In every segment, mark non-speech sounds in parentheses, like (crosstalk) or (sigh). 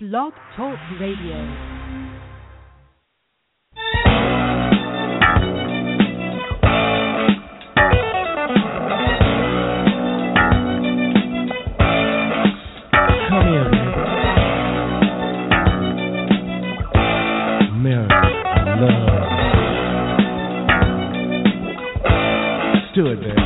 Blog Talk Radio. Come here,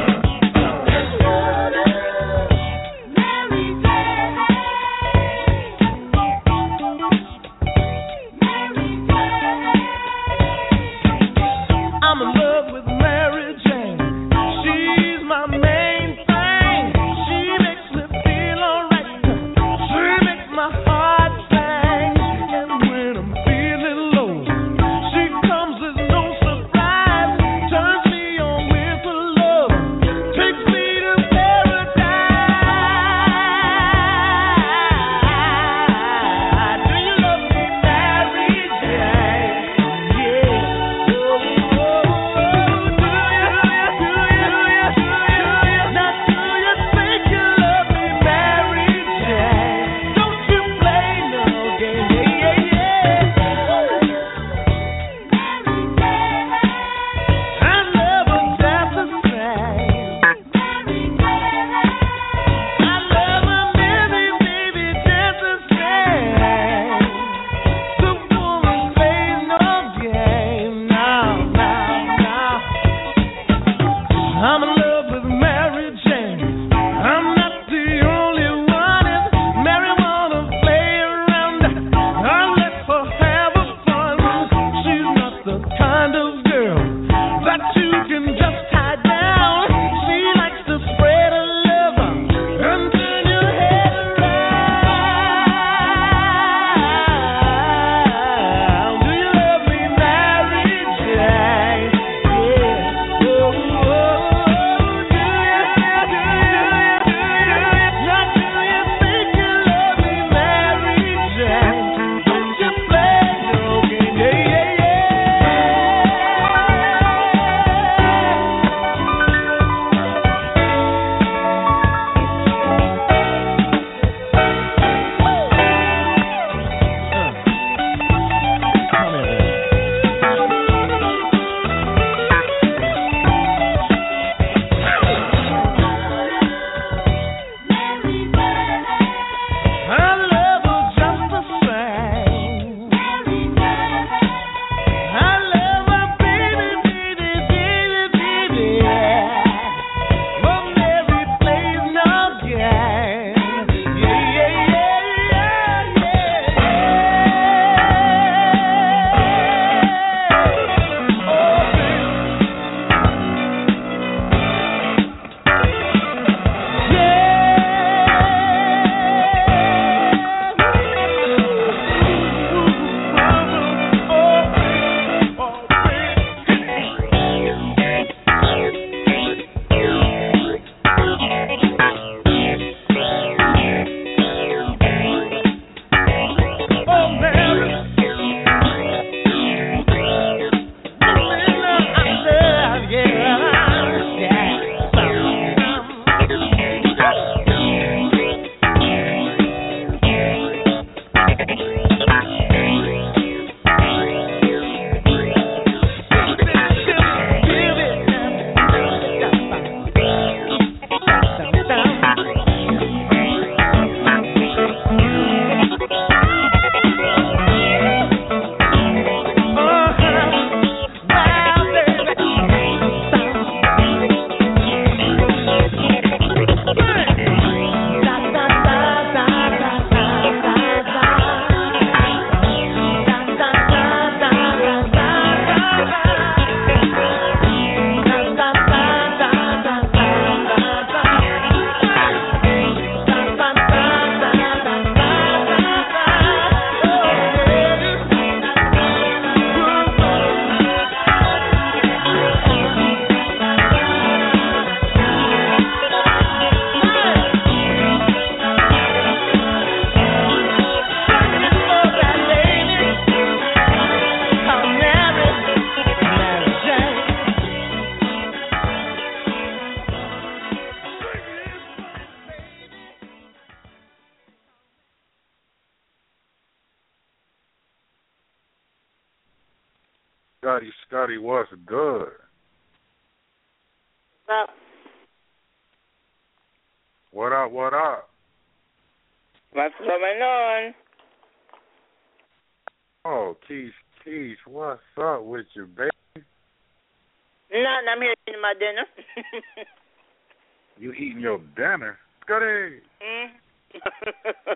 You eating your dinner? Scotty. mm. (laughs)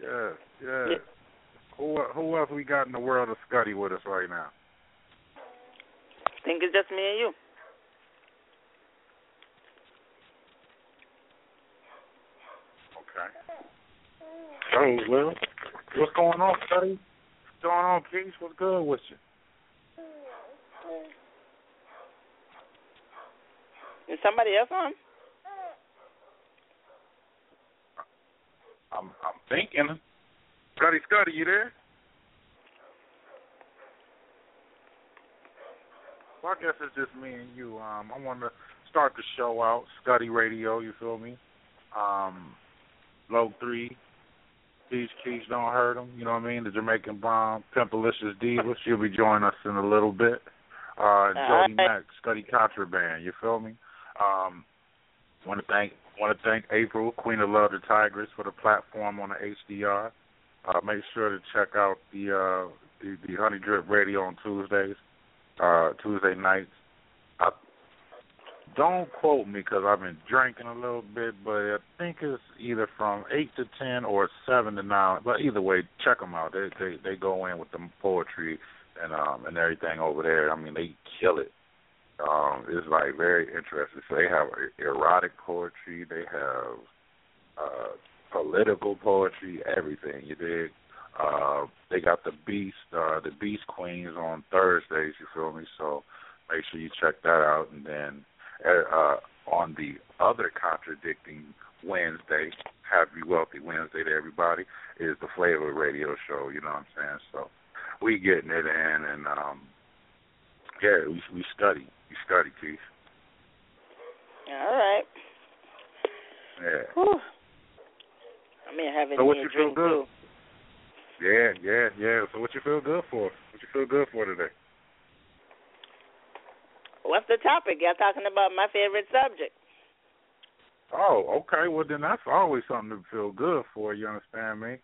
Yes, yes. Who who else we got in the world of Scotty with us right now? I think it's just me and you. Okay. Oh well, what's going on, Scotty? What's going on, Keish? What's good with you? Is somebody else on? I'm I'm thinking. Scotty, Scotty, you there? Well, I guess it's just me and you. Um, I want to start the show out. Scotty Radio, you feel me? Um, Low Three, these Keys don't hurt them. You know what I mean? The Jamaican Bomb, Pimpalicious Diva. She'll be joining us in a little bit. Uh, Jody right. Mack, Scotty Contraband. You feel me? Um, want to thank want to thank April, Queen of Love, the Tigress, for the platform on the HDR. Uh, make sure to check out the uh, the, the Honey Drip Radio on Tuesdays, uh, Tuesday nights. I, don't quote me because I've been drinking a little bit, but I think it's either from eight to ten or seven to nine. But either way, check them out. They they they go in with the poetry and um and everything over there. I mean, they kill it. Um, it's like very interesting. So they have erotic poetry. They have uh political poetry, everything. You dig? Uh, they got the Beast, uh, the Beast Queens on Thursdays. You feel me? So make sure you check that out. And then uh, on the other contradicting Wednesday, Happy Wealthy Wednesday to everybody, is the Flavor Radio Show. You know what I'm saying? So we getting it in, and um, yeah, we we study, we study, Keith. All right. Yeah. Whew. I mean, having So what you feel good? too. Yeah, yeah, yeah. So what you feel good for? What you feel good for today? What's the topic? Y'all talking about my favorite subject. Oh, okay. Well, then that's always something to feel good for. You understand me?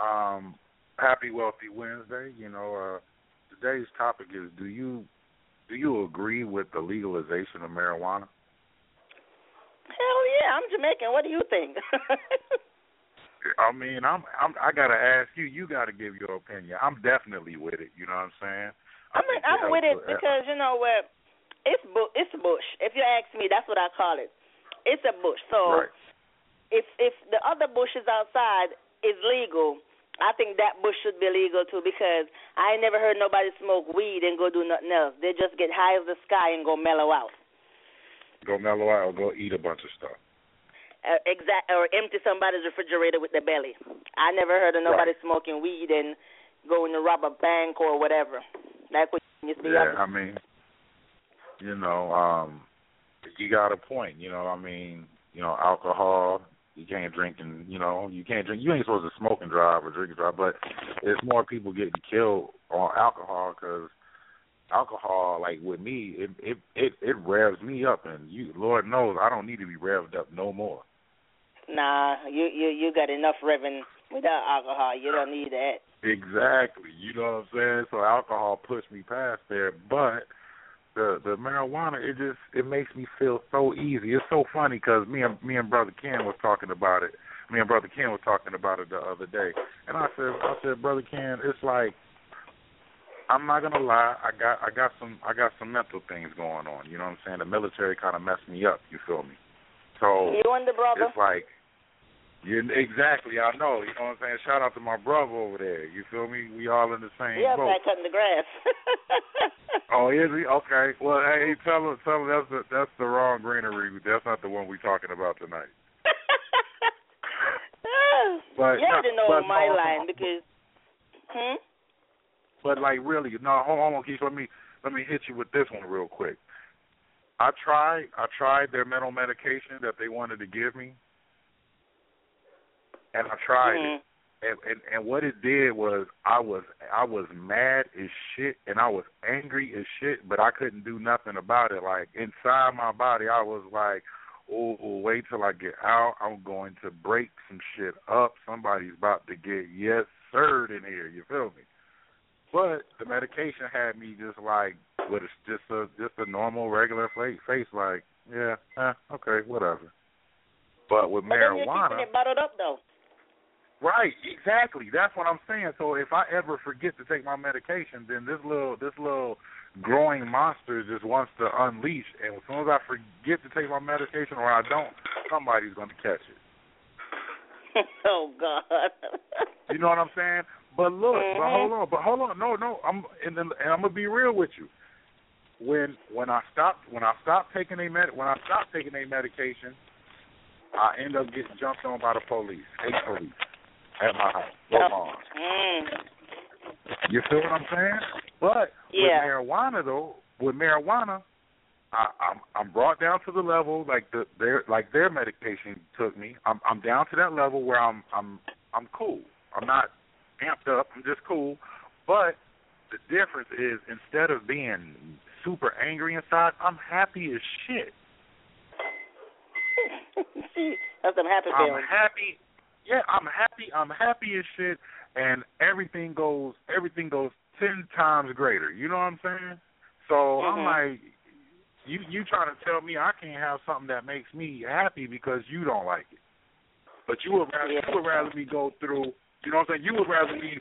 Um, happy Wealthy Wednesday. You know, uh, today's topic is: Do you do you agree with the legalization of marijuana? Hell yeah, I'm Jamaican. What do you think? (laughs) I mean, I'm, I'm I gotta ask you. You gotta give your opinion. I'm definitely with it. You know what I'm saying? I mean, think I'm with it uh, because you know what? It's bu- it's bush. If you ask me, that's what I call it. It's a bush. So right. if if the other bushes outside is legal, I think that bush should be legal too because I ain't never heard nobody smoke weed and go do nothing else. They just get high as the sky and go mellow out. Go mellow out or go eat a bunch of stuff. Uh, exact or empty somebody's refrigerator with their belly. I never heard of nobody smoking weed and going to rob a bank or whatever. Like what you used to be Yeah, I mean, you know, um, you got a point. You know, I mean, you know, alcohol. You can't drink and you know you can't drink. You ain't supposed to smoke and drive or drink and drive. But it's more people getting killed on alcohol because alcohol, like with me, it it it it revs me up, and you, Lord knows, I don't need to be revved up no more. Nah, you you you got enough revving without alcohol. You don't need that. Exactly. You know what I'm saying? So alcohol pushed me past there, but the the marijuana it just it makes me feel so easy. It's so funny because me and me and brother Ken was talking about it. Me and brother Ken was talking about it the other day, and I said I said brother Ken, it's like I'm not gonna lie. I got I got some I got some mental things going on. You know what I'm saying? The military kind of messed me up. You feel me? So You and the brother. it's like you exactly. I know. You know what I'm saying? Shout out to my brother over there. You feel me? We all in the same Yeah, boat. back cutting the grass. (laughs) Oh, is he? Okay. Well, hey, tell him, tell him that's the that's the wrong greenery. That's not the one we're talking about tonight. (laughs) But you have to know my no, line because. Hmm. But like really, no. Hold on, Keith. Let me let me hit you with this one real quick. I tried I tried their mental medication that they wanted to give me, and I tried Mhm. it. and, and and what it did was I was I was mad as shit and I was angry as shit, but I couldn't do nothing about it. Like inside my body, I was like, "Oh, wait till I get out. I'm going to break some shit up. Somebody's about to get yes sirred in here." You feel me? But the medication had me just like with a, just a just a normal regular face, face like, yeah, eh, okay, whatever. But with But then you're marijuana, keeping it bottled up though. Right, exactly. That's what I'm saying. So if I ever forget to take my medication, then this little this little growing monster just wants to unleash. And as soon as I forget to take my medication or I don't, somebody's going to catch it. (laughs) oh God. You know what I'm saying? But look, but Mhm. hold on, but hold on. No, no. I'm and, then, and I'm gonna be real with you. When when I stopped when I stopped taking a med when I stopped taking a medication, I end up getting jumped on by the police, eight police, at my house, both arms. Mm. You feel what I'm saying? But Yeah. with marijuana though, with marijuana, I, I'm I'm brought down to the level like the their like their medication took me. I'm I'm down to that level where I'm I'm I'm cool. I'm not amped up. I'm just cool. But the difference is instead of being super angry inside, I'm happy as shit. (laughs) See, that's some happy I'm happy. Yeah, I'm happy. I'm happy as shit, and everything goes everything goes ten times greater. You know what I'm saying? So I'm Mhm. like, you you trying to tell me I can't have something that makes me happy because you don't like it, but you would rather Yeah. you would rather me go through. You know what I'm saying? You would rather me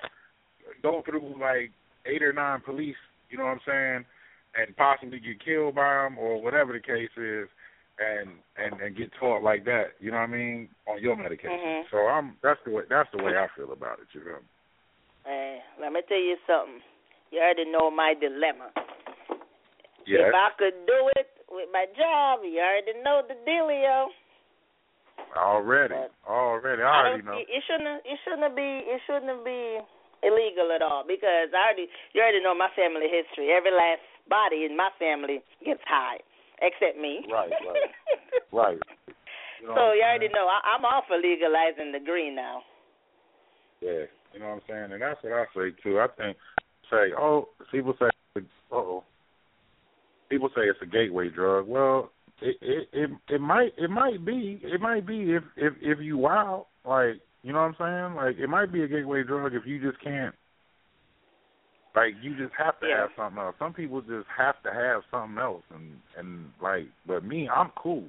go through like eight or nine police. You know what I'm saying? And possibly get killed by them or whatever the case is and and and get taught like that. You know what I mean on your medication. Mhm. So I'm that's the way that's the way I feel about it. You know. Hey, let me tell you something. You already know my dilemma. Yeah. If I could do it with my job, you already know the dealio. Already, But already, I I already don't, know. It shouldn't. It shouldn't be. It shouldn't be illegal at all because I already. You already know my family history. Every last body in my family gets high, except me. Right, right. (laughs) Right. You know so you already know I, I'm all for legalizing the green now. Yeah, you know what I'm saying, and that's what I say too. I think say, oh, people say, oh, people say it's a gateway drug. Well, it it it it might it might be it might be if if if you wild like you know what I'm saying like it might be a gateway drug if you just can't like you just have to Yeah. have something else. Some people just have to have something else, and and like, but me, I'm cool.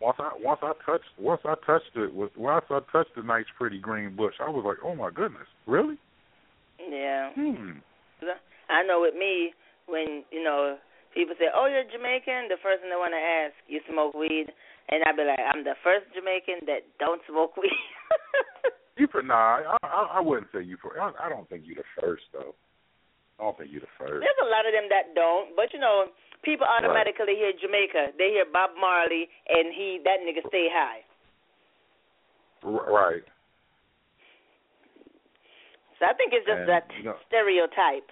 Once I once I touched once I touched it with once I touched the nice pretty green bush, I was like, oh my goodness, really? Yeah. Hmm. I know with me, when you know people say, "Oh, you're Jamaican," the first thing they want to ask, "You smoke weed?" And I'd be like, "I'm the first Jamaican that don't smoke (laughs) weed." You for nah, I, I I wouldn't say you for. I, I don't think you're the first though. I don't think you the first. There's a lot of them that don't, but you know, people automatically hear Jamaica. They hear Bob Marley, and he that nigga stay high. Right. So I think it's just And, that you know- stereotype.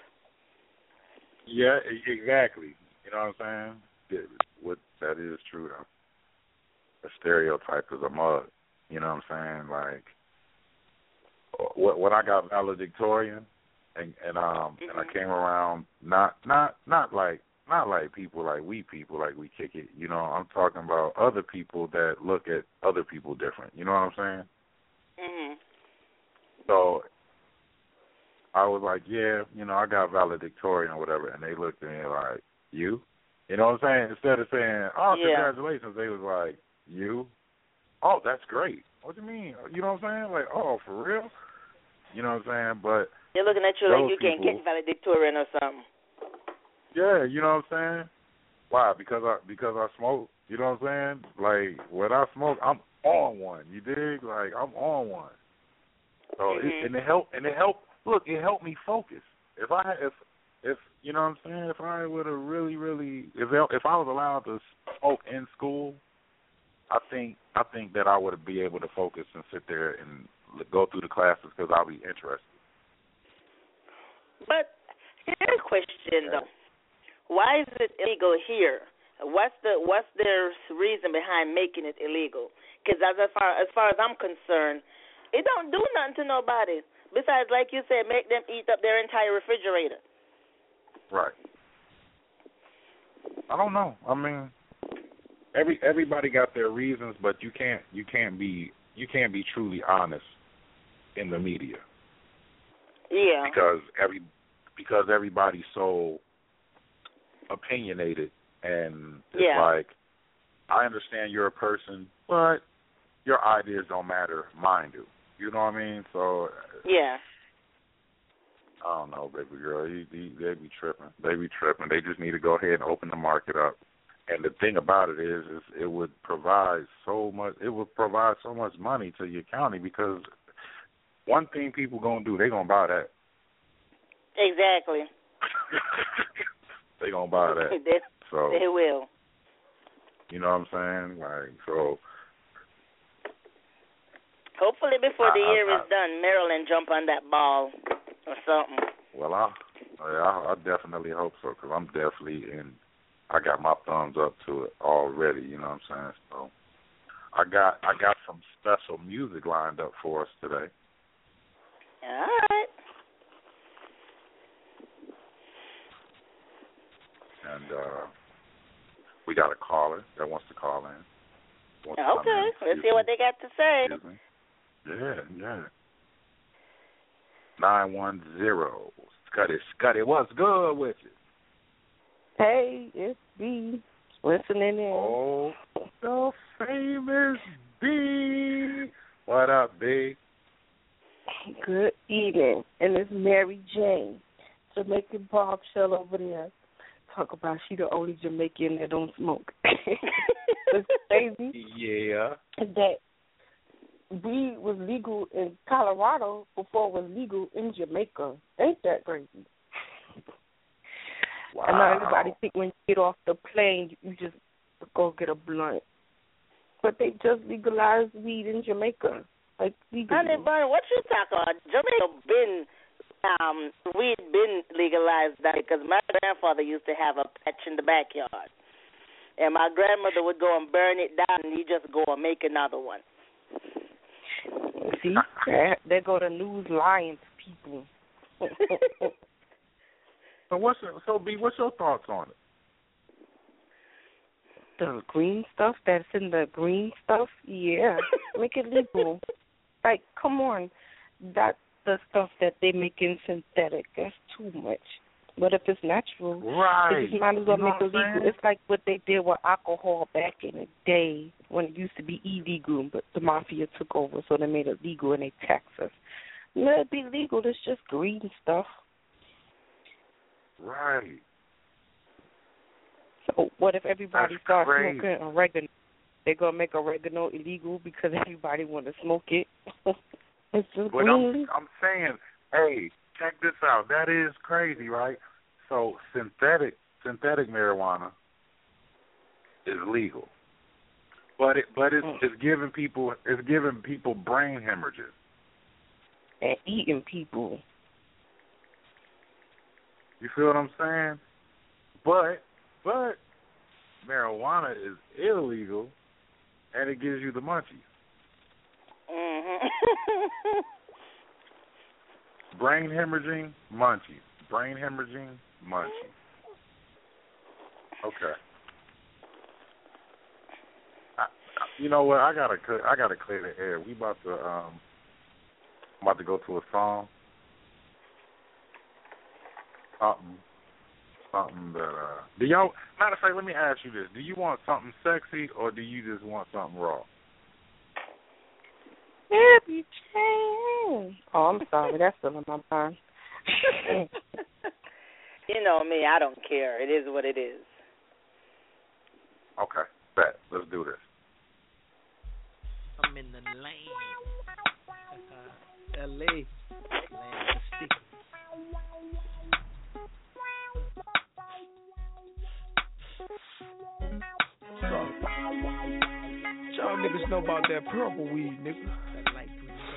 Yeah, exactly. You know what I'm saying? Yeah, What that is true though. A stereotype is a mug. You know what I'm saying? Like uh, what when I got valedictorian and and um and I Mhm. came around not not not like not like people like we people like we kick it. You know, I'm talking about other people that look at other people different. You know what I'm saying? Mhm. So I was like, yeah, you know, I got valedictorian or whatever, and they looked at me like, you? You know what I'm saying? Instead of saying, oh, Yeah. congratulations, they was like, you? Oh, that's great. What do you mean? You know what I'm saying? Like, oh, for real? You know what I'm saying? But They're looking at you like you can't catch valedictorian or something. yeah, you know what I'm saying? Why? Because I because I smoke. You know what I'm saying? Like when I smoke, I'm on one. You dig? Like I'm on one. So Mhm. it, and it helped and it helped. Look, it helped me focus. If I if if you know what I'm saying, if I would have really really if if I was allowed to smoke in school, I think I think that I would be able to focus and sit there and go through the classes because I'll be interested. But here's a question though: Why is it illegal here? What's the what's their reason behind making it illegal? Because as far as far as I'm concerned, It don't do nothing to nobody. Besides, like you said, make them eat up their entire refrigerator. Right. I don't know. I mean, every everybody got their reasons, but you can't you can't be you can't be truly honest in the media Yeah. because every because everybody's so opinionated and it's Yeah. like I understand you're a person, but your ideas don't matter, mine do. You know what I mean? So Yeah. I don't know, baby girl. He, he, they be tripping. They be tripping. They just need to go ahead and open the market up. And the thing about it is, is it would provide so much. It would provide so much money to your county because one thing people gonna do, they gonna buy that. Exactly. (laughs) they gonna buy that. (laughs) they, So they will. you know what I'm saying? Like so. Hopefully, before the I- I- year is done, Maryland jump on that ball or something. Well, I, I, I definitely hope so because I'm definitely in. I got my thumbs up to it already. You know what I'm saying? So, I got I got some special music lined up for us today. All right. and uh we got a caller that wants to call in. Wants to Okay. in. Let's Excuse see what they got to say. Yeah, yeah. Nine one zero. Scotty, Scotty, what's good with you? Hey, it's B. Listening in. Oh, the famous B. What up, B? Good evening. And it's Mary Jane, Jamaican bombshell over there. Talk about she the only Jamaican that don't smoke. (laughs) it's crazy Yeah. that weed was legal in Colorado before it was legal in Jamaica. Ain't that crazy? Wow. I know everybody think when you get off the plane you just go get a blunt. But they just legalized weed in Jamaica. Like legally. Honey bun, what you talking about? Jamaica been um weed been legalized that because my grandfather used to have a patch in the backyard. And my grandmother would go and burn it down and he just go and make another one. See, (laughs) there, there go to news lying to people. (laughs) So what's your, so B? What's your thoughts on it? the green stuff that's in the green stuff, yeah, make it legal. (laughs) Like, come on, that's the stuff that they make in synthetic. That's too much. But if it's natural, Right. they just might as well You make it legal. It's like what they did with alcohol back in the day when it used to be illegal, but the mafia took over, so they made it legal and they tax us. Let it be legal. It's just green stuff. Right. So what if everybody That's starts crazy. smoking oregano? They're gonna make oregano illegal because (laughs) everybody want to smoke it. (laughs) it's just But I'm. I'm saying, hey, check this out. That is crazy, right? So synthetic synthetic marijuana is legal, but it but it's Mm. it's giving people it's giving people brain hemorrhages. and eating people. You feel what I'm saying? But but marijuana is illegal, and it gives you the munchies. Mm-hmm. (laughs) Brain hemorrhaging, munchies. Brain hemorrhaging, munchies. Okay. I, I- you know what? I gotta I gotta clear the air. We about to um about to go to a song. Something, something that uh. Do y'all? Matter of fact, let me ask you this: Do you want something sexy or do you just want something raw? Every chance. Oh, I'm sorry. That's still in my mind. (laughs) you know me, I don't care. It is what it is. Okay, bet. Let's do this. I'm in the lane. L.A. Land Y'all niggas know about that purple weed, nigga.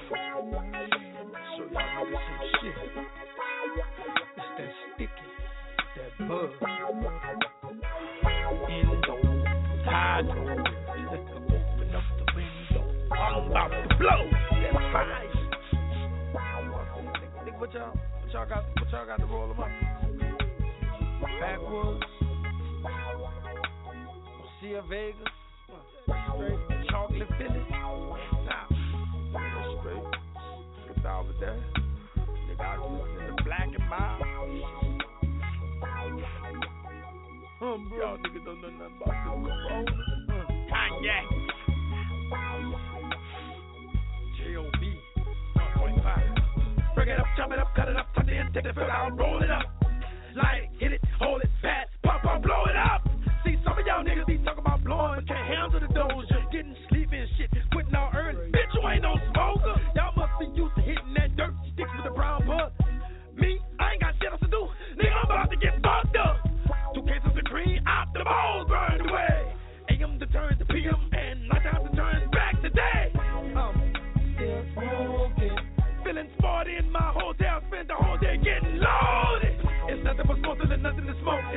Show y'all niggas some shit. It's that sticky, that bug. Indo, Tado. Open up the window. I'm about to blow that fire. what y'all, what y'all got, what y'all got to roll them up? Backwoods, Sia Vegas, straight chocolate Philly. Nah, that's straight. It's over there. They got this in the black and mild. Um, bro. Y'all niggas don't know nothing about this, bro. Uh, Cognac. J.O.B. 1.5. Bring it up, chop it up, cut it up, tuck it in, take the fill out, roll it up. Light it, hit it, hold it, fast, pop, pop, blow it up. Be talking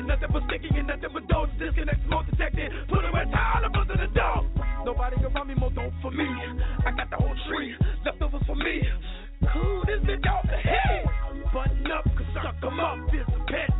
Nothing but sticking and nothing but dope. Disconnect, smoke detected. Put away towel up under the door. Nobody can around me more dope for me. I got the whole tree, leftovers for me. Cool, this bitch off the head. Button up, cause suck 'em up is a pet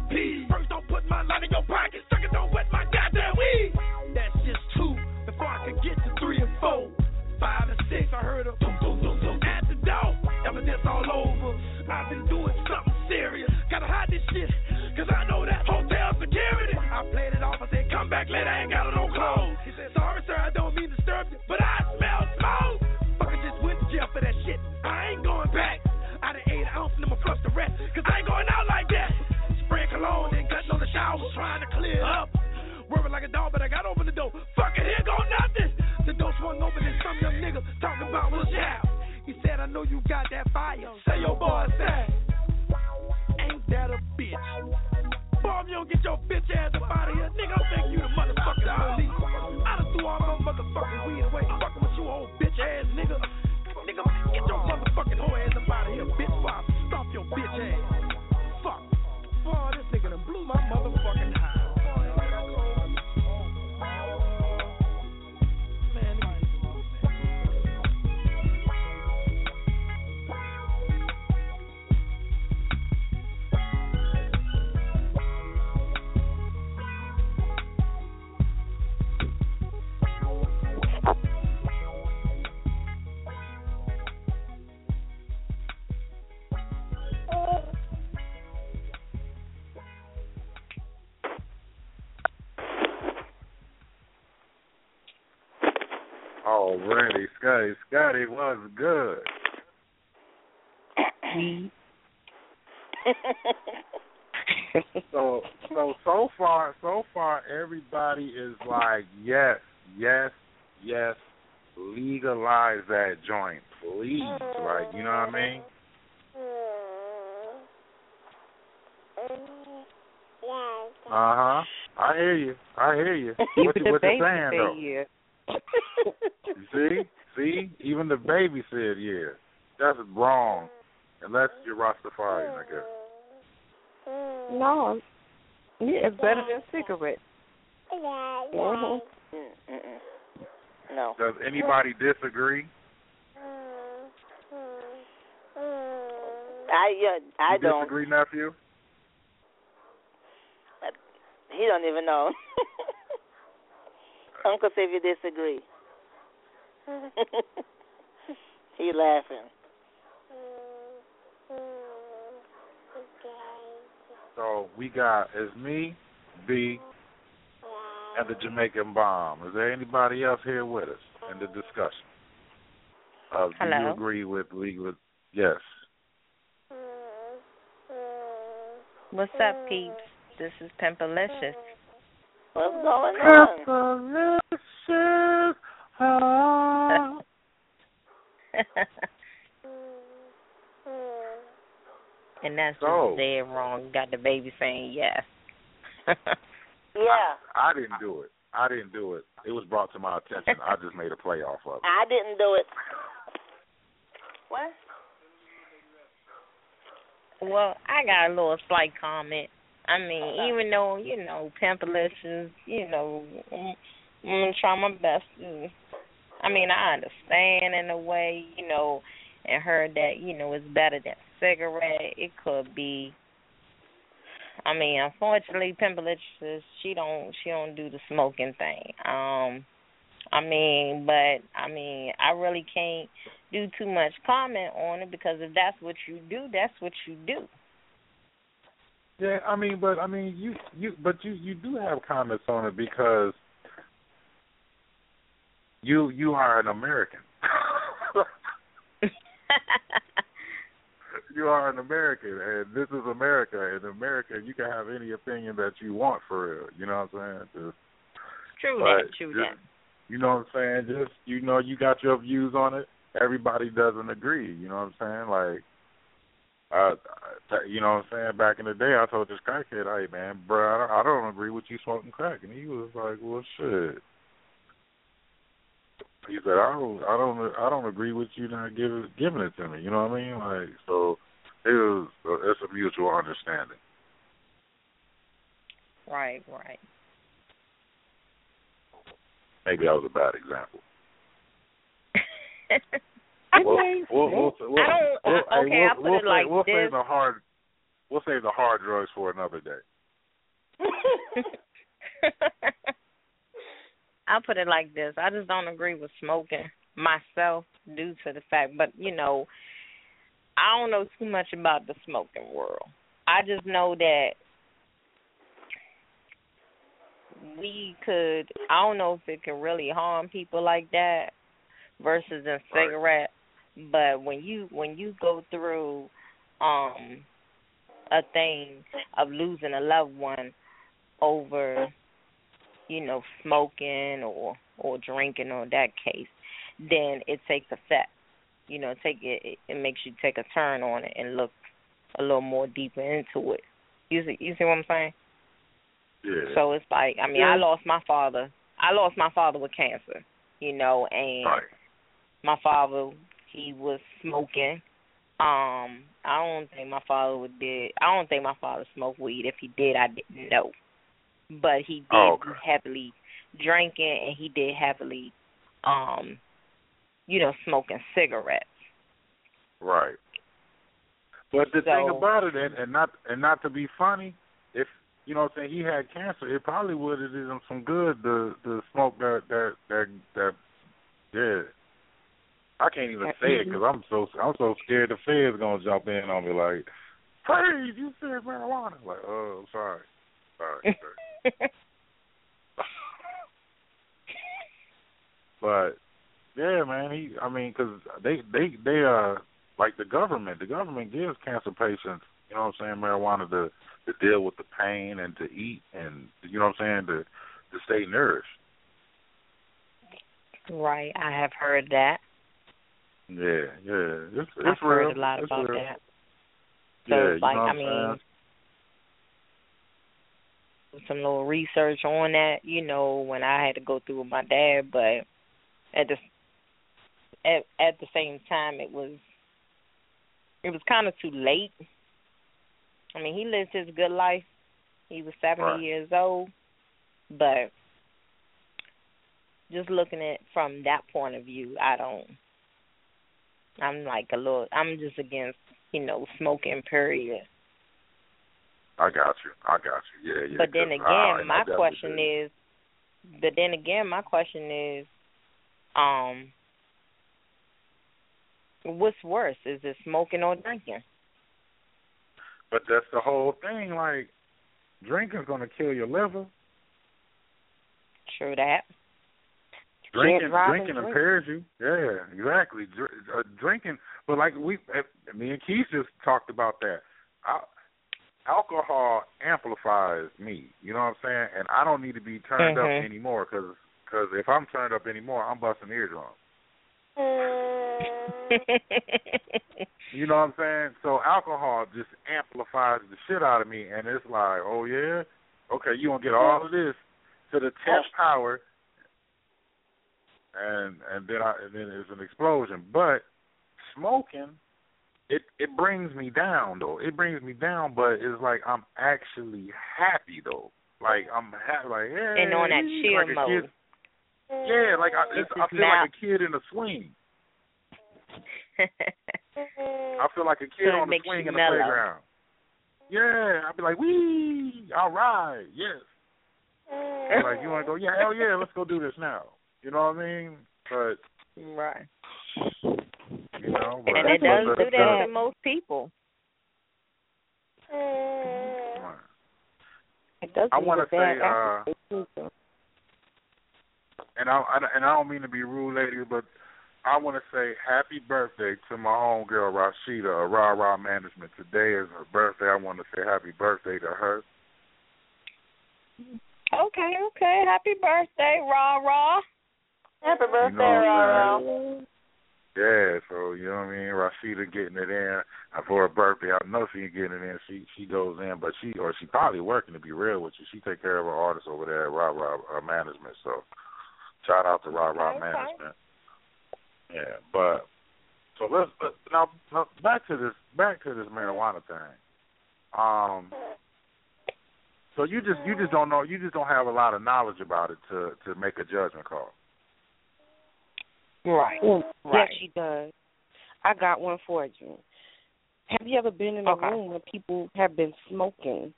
like I got Already, Scotty. Scotty was good. (laughs) So so so far so far everybody is like yes yes yes legalize that joint please like you know what I mean uh huh I hear you I hear you Even what you what you saying though you see see even the baby said yeah that's wrong unless you're Rastafarian I guess No. Yeah, it's better than cigarettes. hmm Mm-mm. No. does anybody disagree I yeah, I you don't. disagree nephew He don't even know. (laughs) Uncle say if you disagree. (laughs) he laughing. So we got is me, B, and the Jamaican bomb. Is there anybody else here with us in the discussion? Uh, do you agree with legal? Yes. What's up, peeps? This is Pimpalicious. What's going on? (laughs) And that's So- just dead wrong. Got the baby saying yes. (laughs) Yeah. I didn't do it. I didn't do it. It was brought to my attention. I just made a play off of it. I didn't do it. What? Well, I got a little slight comment. I mean, even though you know Pimpalicious, you know, I'm, gonna try my best. To, I mean, I understand in a way, you know, and heard that you know it's better than cigarette. It could be. I mean, unfortunately, Pimpalicious, she don't she don't do the smoking thing. Um, I mean, but I mean, I really can't do too much comment on it because if that's what you do, that's what you do. Yeah, I mean, but I mean, you you but you you do have comments on it because you you are an American. (laughs) you are an American, and this is America. In America, you can have any opinion that you want for real. You know what I'm saying? Just, True that. True just, that. You know what I'm saying? Just you know, you got your views on it. Everybody doesn't agree. You know what I'm saying? Like, uh, you know what I'm saying? Back in the day, I told this crackhead, "Hey man, bro, I don't, I don't agree with you smoking crack," and he was like, "Well, shit." He said, "I don't, I don't, I don't agree with you not giving giving it to me." You know what I mean? Like, so it was, it's a mutual understanding. Right, right. Maybe that was a bad example. (laughs) I We'll, we'll, we'll, we'll, I don't. we'll, okay, I'll put we'll it like save, we'll this. save the hard, we'll save the hard drugs for another day. (laughs) I'll put it like this. I just don't agree with smoking myself due to the fact but you know, I don't know too much about the smoking world. I just know that we could I don't know if it can really harm people like that versus in cigarette. But when you when you go through um a thing of losing a loved one over you know smoking or or drinking or that case then it takes effect. You know take it it- it makes you take a turn on it and look a little more deeper into it. You see you see what i'm saying? Yeah. so it's like i mean i lost my father. I lost my father with cancer you know and right. my father he was smoking um i don't think my father would did i don't think my father smoked weed if he did i didn't know but he did Oh, okay. heavily drinking and he did heavily um you know smoking cigarettes Right. But the thing about it, and, and not and not to be funny, if you know, what I'm saying he had cancer, it probably would have did him some good to to smoke that that that that. Yeah. I can't even uh, say it mm-hmm. because I'm so I'm so scared the Fed's gonna jump in on me like, "Hey, you said marijuana." Like, oh, sorry, sorry. (laughs) sorry. but yeah, man, he. I mean, because they they they uh like the government. The government gives cancer patients, you know what I'm saying, marijuana to to deal with the pain and to eat and you know what I'm saying to to stay nourished. right i have heard that Yeah, yeah, it's it's i've real. heard a lot It's about real. that so Yeah, it's you know i mean saying? some little research on that, you know, when I had to go through with my dad, but at the at at the same time it was it was kind of too late. I mean, he lived his good life. He was 70 Right. years old, but just looking at from that point of view, I don't I'm like a little I'm just against, you know, smoking period. I got you. I got you. Yeah, yeah. But then again, my question is, but then again, my question is, um, what's worse? Is it smoking or drinking? But that's the whole thing. Like, drinking's gonna kill your liver. True that. Drinking, drinking drink. impairs you. Yeah, exactly. Dr- uh, drinking, but like we, uh, me and Keith just talked about that. I, alcohol amplifies me. You know what I'm saying? And I don't need to be turned Mhm. up anymore because cause if I'm turned up anymore, I'm busting eardrums. (laughs) You know what I'm saying? So alcohol just amplifies the shit out of me, and it's like, oh yeah, okay, you gonna get all of this to the tenth power, and and then I and then it's an explosion. But smoking, it it brings me down though. It brings me down, but it's like I'm actually happy though. Like I'm happy, like yeah, and on that chill like mode. Kid, yeah, like I, This it's, I feel now- like a kid in a swing. (laughs) I feel like a kid So on the swing in the mellow. playground. Yeah, I'd be like, wee, all right, yes. (laughs) Like, you want to go? Yeah, hell yeah, let's go do this now. You know what I mean? But Right. you know, but, And it does the- do that the- to most people. right. It does I leave wanna a bad say, uh, and I, I and I don't mean to be rude, lady, but I want to say happy birthday to my homegirl Rashida of Rah Rah Management. Today is her birthday. I want to say happy birthday to her. Okay, okay. Happy birthday, rah rah. Happy You birthday, know I'm saying? Yeah, so you know what I mean. Rashida getting it in for her birthday. I know she ain't getting it in. She she goes in, but she or she probably working to be real with you. She take care of her artists over there at Rah Rah uh, Management. So shout out to Rah Rah Okay. Management. Yeah, but so let's let, now, now back to this back to this marijuana thing. Um, so you just you just don't know you just don't have a lot of knowledge about it to to make a judgment call. Right. Mm, Right. Yes, she does. I got one for you. Have you ever been in a Okay. room where people have been smoking?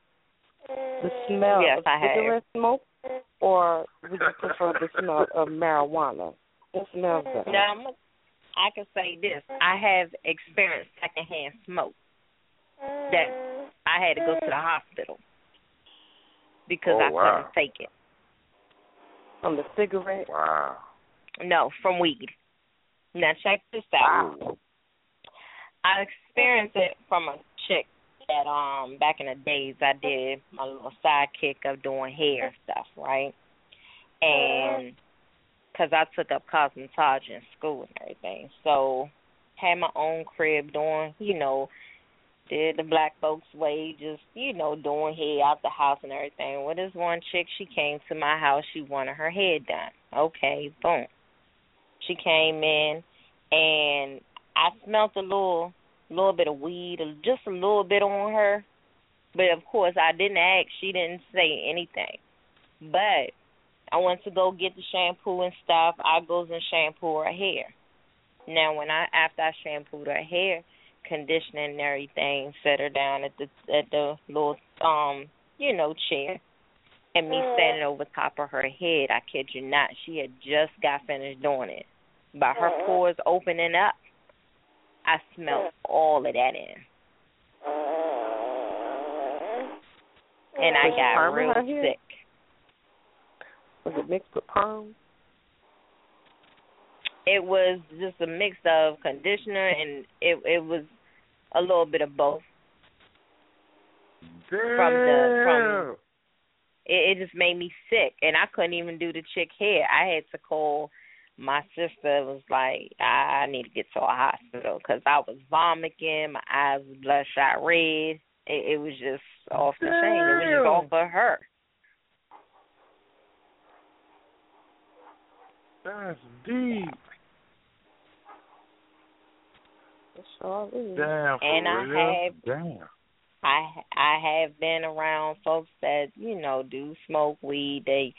The smell Yes, of I have. cigarette smoke, or would you prefer the smell of marijuana? What smells better? Now, I'm, I can say this: I have experienced secondhand smoke. That I had to go to the hospital because Oh, I wow. couldn't take it. From the cigarette? Wow. No, from weed. Now check this out. Ooh. I experienced it from a chick that um back in the days I did my little sidekick of doing hair stuff, right? And because I took up cosmetology in school and everything, so had my own crib doing, you know, did the black folks way, just you know, doing hair out the house and everything. Well, this one chick, she came to my house. She wanted her hair done. Okay, boom. She came in, and I smelt a little, little bit of weed, just a little bit on her. But of course, I didn't ask. She didn't say anything. But I went to go get the shampoo and stuff. I goes and shampoo her hair. Now, when I after I shampooed her hair, conditioning and everything, set her down at the at the little um you know chair, and me standing over top of her head. I kid you not, she had just got finished doing it. By her uh-huh. pores opening up, I smelled uh-huh. all of that in, uh-huh. and I got real sick. Was it mixed with perm? It was just a mix of conditioner and it it was a little bit of both. Damn. the- from- It, it just made me sick, and I couldn't even do the chick hair. I had to call my sister. Was like, I need to get to a hospital because I was vomiting, my eyes were bloodshot red. It, it was just off the chain. It was just off of her. That's deep. It sure is. Damn. For And I have- Damn. I I have been around folks that you know do smoke weed. They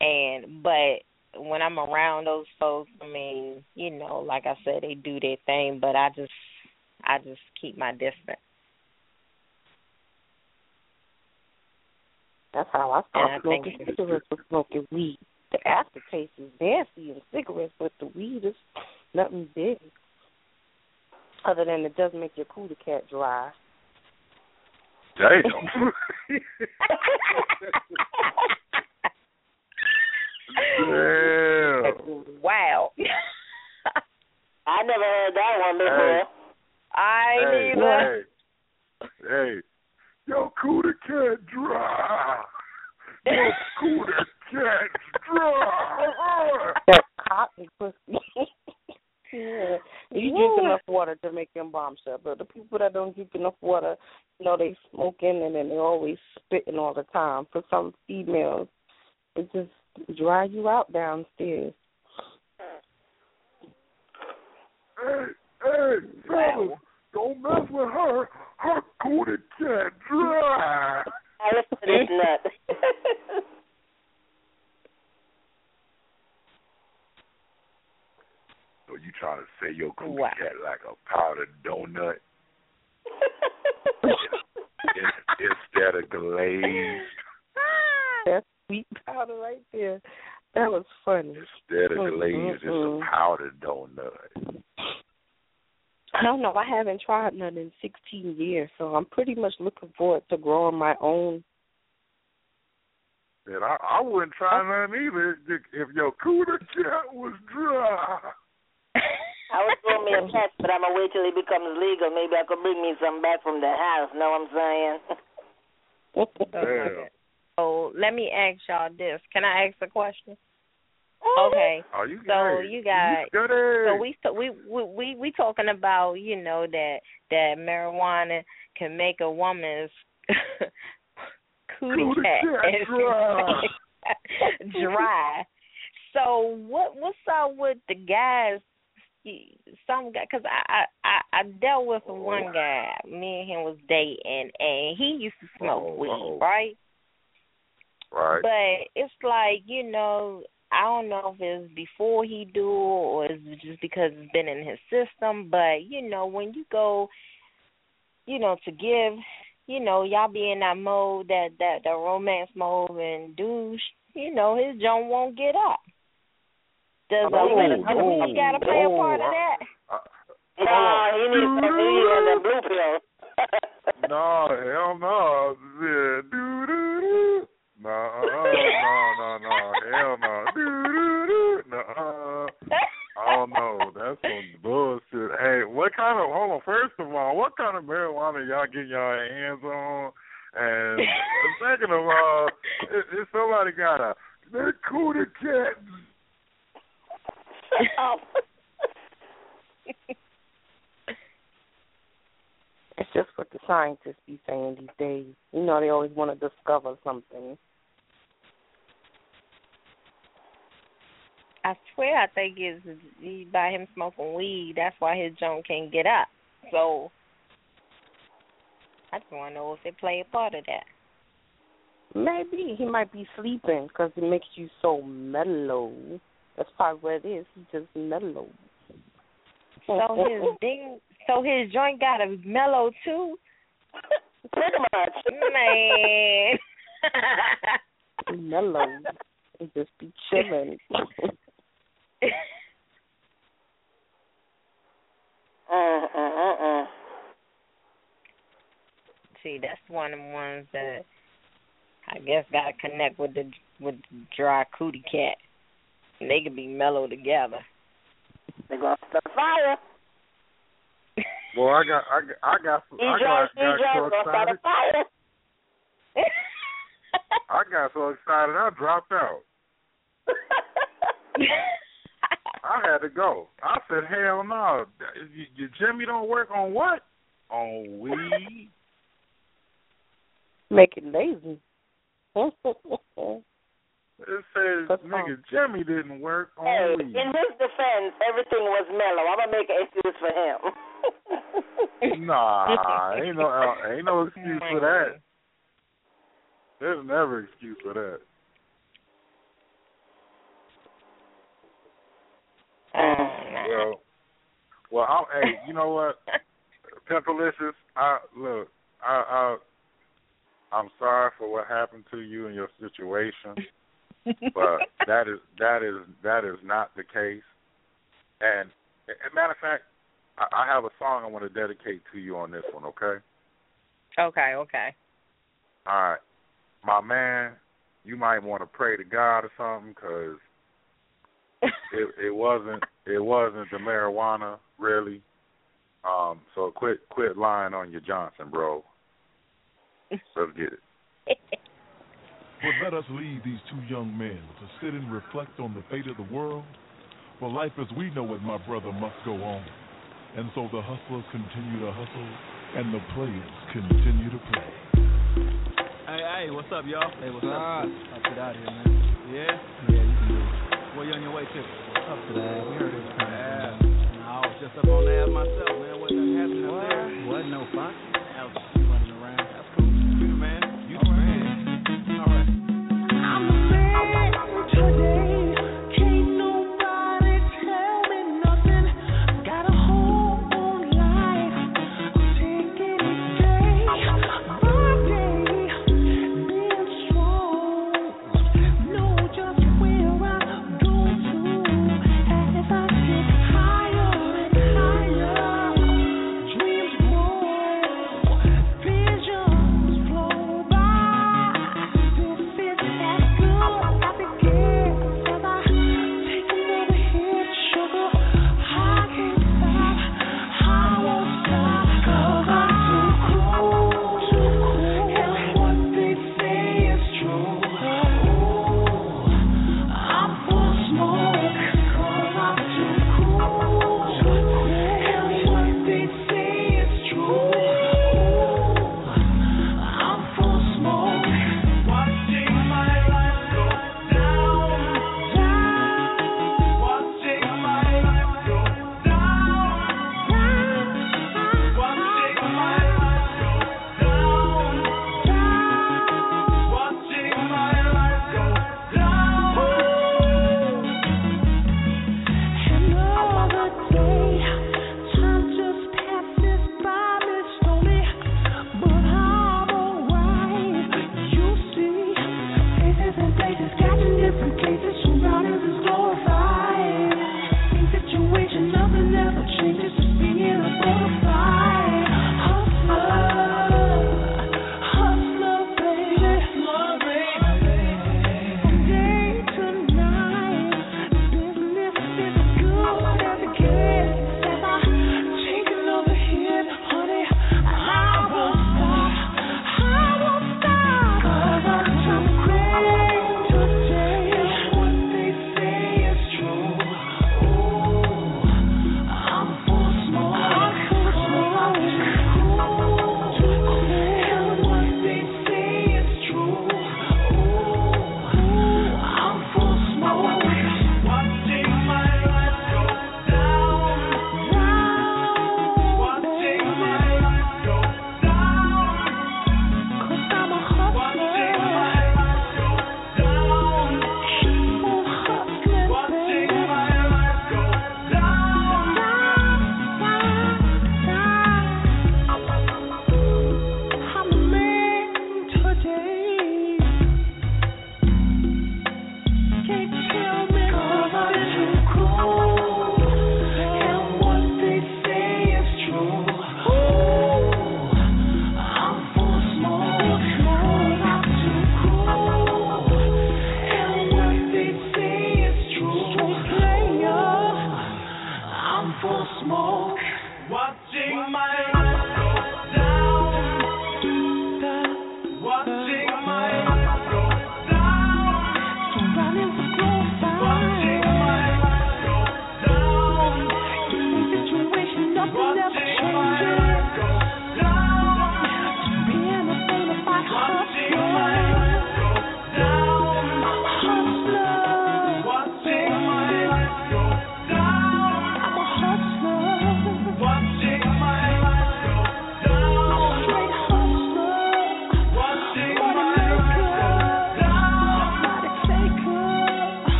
and but when I'm around those folks, I mean, you know, like I said, they do their thing. But I just I just keep my distance. That's how I And started smoking think- cigarettes with smoking weed. The aftertaste is nasty in cigarettes, but the weed is nothing big. Other than it does make your cooler cat dry. Damn. (laughs) (laughs) Damn. wow. (laughs) I never heard that one before. I Hey, neither. Uh, hey, hey, yo, cooler cat dry. Yo, cooler cat dry. That (laughs) cotton pussy. yeah. (laughs) You drink enough water to make them bombshell, but the people that don't drink enough water, you know, they smoking and then they always spitting all the time. For some females, it's just dry you out downstairs. Hey, hey, fellas, don't mess with her. Her cooler cat dry. I listen to this nut. So you trying to say your cootie Wow. cat like a powdered donut (laughs) instead of glazed. That's sweet (laughs) powder right there. That was funny. Instead of Mm, glazed, it's a powdered donut. I don't know. I haven't tried none in 16 years, so I'm pretty much looking forward to growing my own. And I, I wouldn't try none either if your cooter cat was dry. I was throwing me a (laughs) test, but I'm gonna wait till it becomes legal. Maybe I could bring me some back from the house. Know what I'm saying? (laughs) Damn. So let me ask y'all this. Can I ask a question? Oh. Okay. Oh, you good? So you got good so we we we we we talking about you know that that marijuana can make a woman's (laughs) cootie Cootie cat cat dry. (laughs) dry. So what what's up with the guys? Some guy, cause I I I I dealt with oh, one guy. Me and him was dating, and he used to smoke Uh-oh, weed, uh-oh. right? Right. But it's like you know, I don't know if it's before he do or is it just because it's been in his system. But you know, when you go, you know, to give, you know, y'all be in that mode, that that that romance mode, and douche, you know, his joint won't get up. Does a Oh, little bit of oh, weed gotta play a oh, part of oh, I- that? Nah, he needs some. He needs the blue pill. No, hell no. Yeah, doo doo doo. No, no, no, no, hell no. No, oh no, that's some bullshit. Hey, what kind of? Hold on. First of all, what kind of marijuana y'all getting y'all hands on? And second of all, if, if somebody got a that cootie cat. (laughs) Oh. (laughs) It's just what the scientists be saying these days. You know, they always want to discover something. I swear, I think it's he- by him smoking weed. That's why his joint can't get up. So I just want to know if it play a part of that. Maybe he might be sleeping because it makes you so mellow. That's probably what it is. He's just mellow. So his (laughs) ding, so his joint got a mellow too. Pretty much. Man. mellow. He just be chilling. Uh, uh, uh, uh. See, that's one of the ones that I guess got to connect with the with the dry cootie cat. And they could be mellow together. They're gonna start fire. Well, I got, I got, I got, He I got, got so excited. fire. I got so excited I dropped out. (laughs) I had to go. I said, hell no. Y- Your Jimmy don't work on what? On weed. Make it lazy. (laughs) It says, That's nigga, Jimmy didn't work on Hey, weed. in his defense, everything was mellow. I'm gonna make an excuse for him. (laughs) (laughs) Nah, ain't no, uh, ain't no excuse Oh, for that. There's never excuse for that. Oh, Well, well, I, hey, you know what, (laughs) Pimpalicious, I look, I, I, I'm sorry for what happened to you and your situation. But (laughs) that is that is that is not the case. And as a matter of fact, I, I have a song I want to dedicate to you on this one. Okay. okay, okay. All right, my man, you might want to pray to God or something because (laughs) it it wasn't it wasn't the marijuana really. Um, so quit quit lying on your Johnson, bro. Let's get it. (laughs) But let us leave these two young men to sit and reflect on the fate of the world. For life as we know it, my brother, must go on. And so the hustlers continue to hustle, and the players continue to play. Hey, hey, what's up, y'all? Hey, what's up? I'll get out of here, man. Yeah? Yeah, you can do it. Where you on your way to? Up to that. We heard it was coming. Yeah. No, I was just up on the ass myself, man. Wasn't nothing happening up What? there. What? No fun?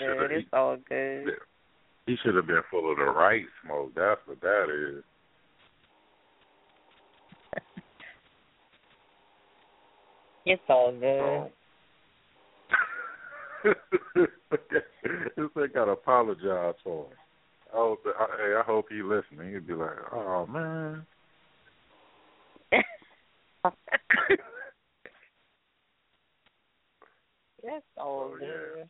It's all good. shoulda- It's all good. He should have been full of the right smoke. That's what that is. (laughs) It's all good. (laughs) this thing got to apologize for him. I hope, hey, I hope he listening. He'd be like, "Oh man." (laughs) It's all Oh, good. yeah.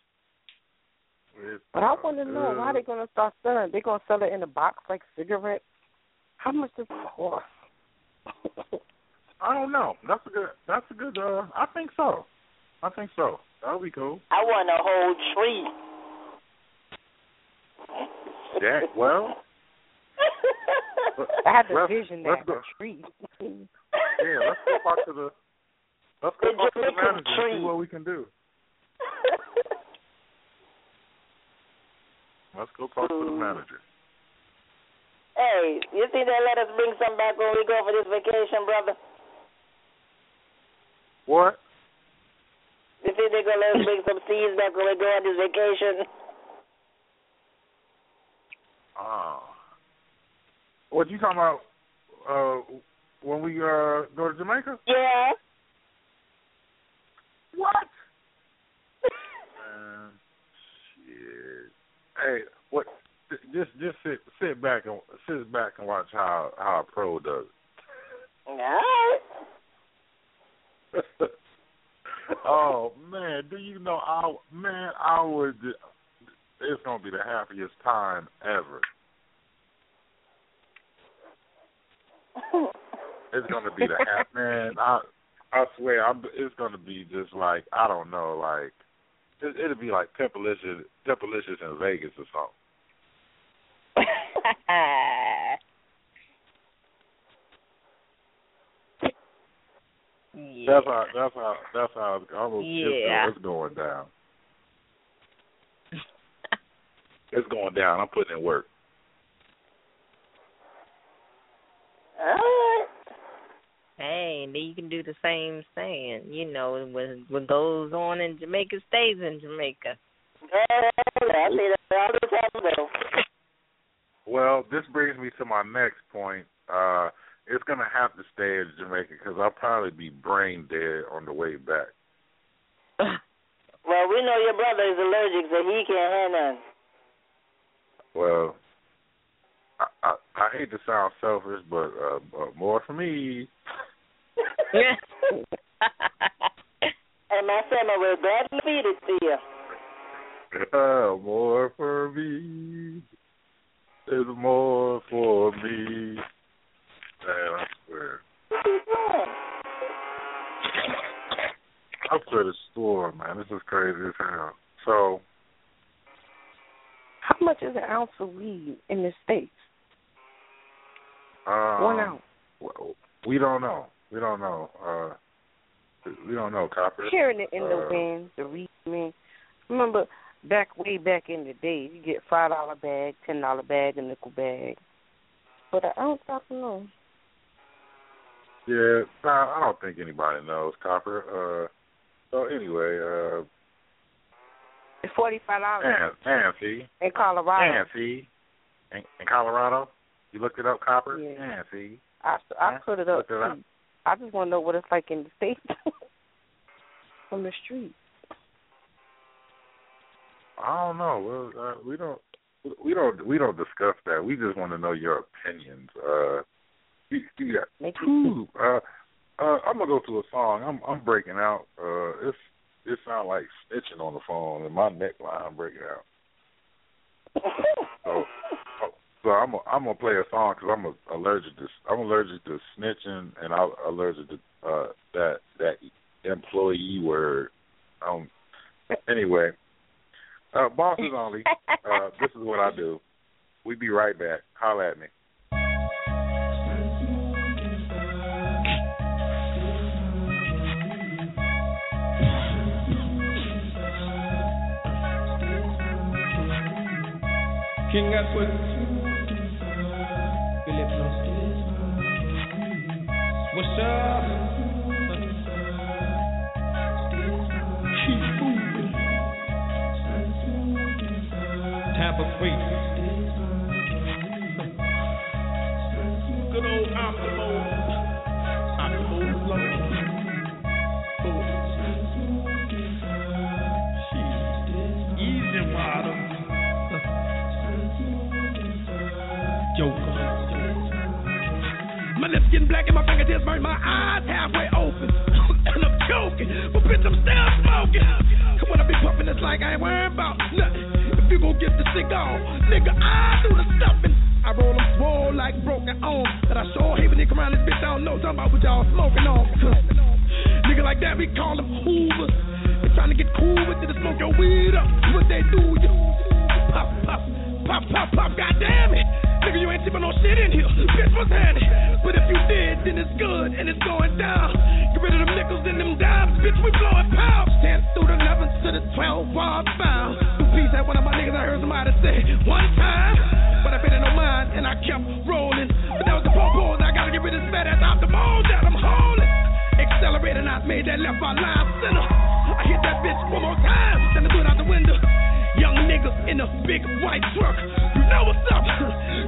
It's But I want to know why good. they gonna start selling. They gonna sell it in a box like cigarettes. How much does it cost? (laughs) I don't know. That's a good. That's a good. Uh, I think so. I think so. That'll be cool. I want a whole tree. Yeah. Well. (laughs) I had the vision let's that go. the tree. Yeah. Let's go talk to the. Let's go The talk to the Jamaican manager and see what we can do. Let's go talk to the manager. hey, you think they let us bring some back when we go for this vacation, brother? What? You think they're gonna let us bring some seeds back when we go on this vacation? Oh. What you talking about? Uh, when we uh go to Jamaica? Yeah. What? (laughs) Man, shit. Hey, what? Just just sit sit back and sit back and watch how how a pro does All right. it. (laughs) oh man, do you know? I man, I would. It's gonna be the happiest time ever. It's gonna be the hap (laughs) man. I I swear, I'm. It's gonna be just like I don't know, like it, it'll be like Pimpalicious, Pimpalicious in Vegas or something. (laughs) yeah. That's how. That's how. That's how. I'm, Yeah. it's going down. It's going down. I'm putting in work. All right. Hey, you can do the same thing. You know, what what goes on in Jamaica stays in Jamaica. I see that all the time though. Well, this brings me to my next point. Uh, it's gonna have to stay in Jamaica because I'll probably be brain dead on the way back. (laughs) Well, we know your brother is allergic, so he can't have none. Well, I I, I hate to sound selfish, but uh, but more for me. (laughs) And my son will gladly feed it to you. Uh, more for me. There's more for me. Man, I swear. I swear the store, man. This is crazy as hell. So, How much is an ounce of weed in the states? um, One ounce. w- We don't know. We don't know. Uh, we don't know, Copper. Hearing it in the Uh, wind, the reed. Remember back way back in the day, you get five dollar bag, ten dollar bag, a nickel bag. But I don't know. Yeah, nah, I don't think anybody knows, Copper. Uh, so anyway, uh, It's forty five dollars Nan- Nancy, in Colorado. Nancy, in, in Colorado. You looked it up, Copper. Yeah. Nancy. I I put it up Look it up. I just want to know what it's like in the states (laughs) from the street. I don't know. Well, uh, we don't. We don't. We don't discuss that. We just want to know your opinions. Uh, you, you got Make two. Uh, uh, I'm gonna go to a song. I'm I'm breaking out. Uh, it's it sounds like snitching on the phone, and my neckline breaking out. (laughs) So, so I'm a, I'm gonna play a song because I'm a, allergic to I'm allergic to snitching and I'm allergic to uh, that that employee word. Um. Anyway, uh, bosses only. (laughs) Uh, this is what I do. We be right back. Holla at me. King Edward. What's up? Keep moving. Tampa Freight. Getting black and my fingertips burn, my eyes halfway open. (coughs) and I'm choking, but bitch, I'm still smoking. Cause when I be puffing, it's like I ain't worried about nothing. If you gon' get the sick on, nigga, I do the stuffing. I roll them swole like broken arms. But I sure hate when they come around this bitch, I don't know. Talking about what y'all smoking on. (laughs) nigga like that, we call them Hoovers. They trying to get cool with it to smoke your weed up. What they do, you pop, pop, pop, pop, pop, goddamn it. Nigga, you ain't sipping no shit in here. Bitch, what's happening? But if you did, then it's good and it's going down. Get rid of them nickels and them dimes, bitch, we blowing pounds. 10 through the 11 to the 12 bar bound. Two piece at one of my niggas, I heard somebody say one time. But I paid it no mind and I kept rolling. But that was the purpose. I gotta get rid of this fat ass out the mold that I'm holding. Accelerator, I made that left eye line center. I hit that bitch one more time, then I threw it out the window. Young niggas in a big white truck. You know what's up.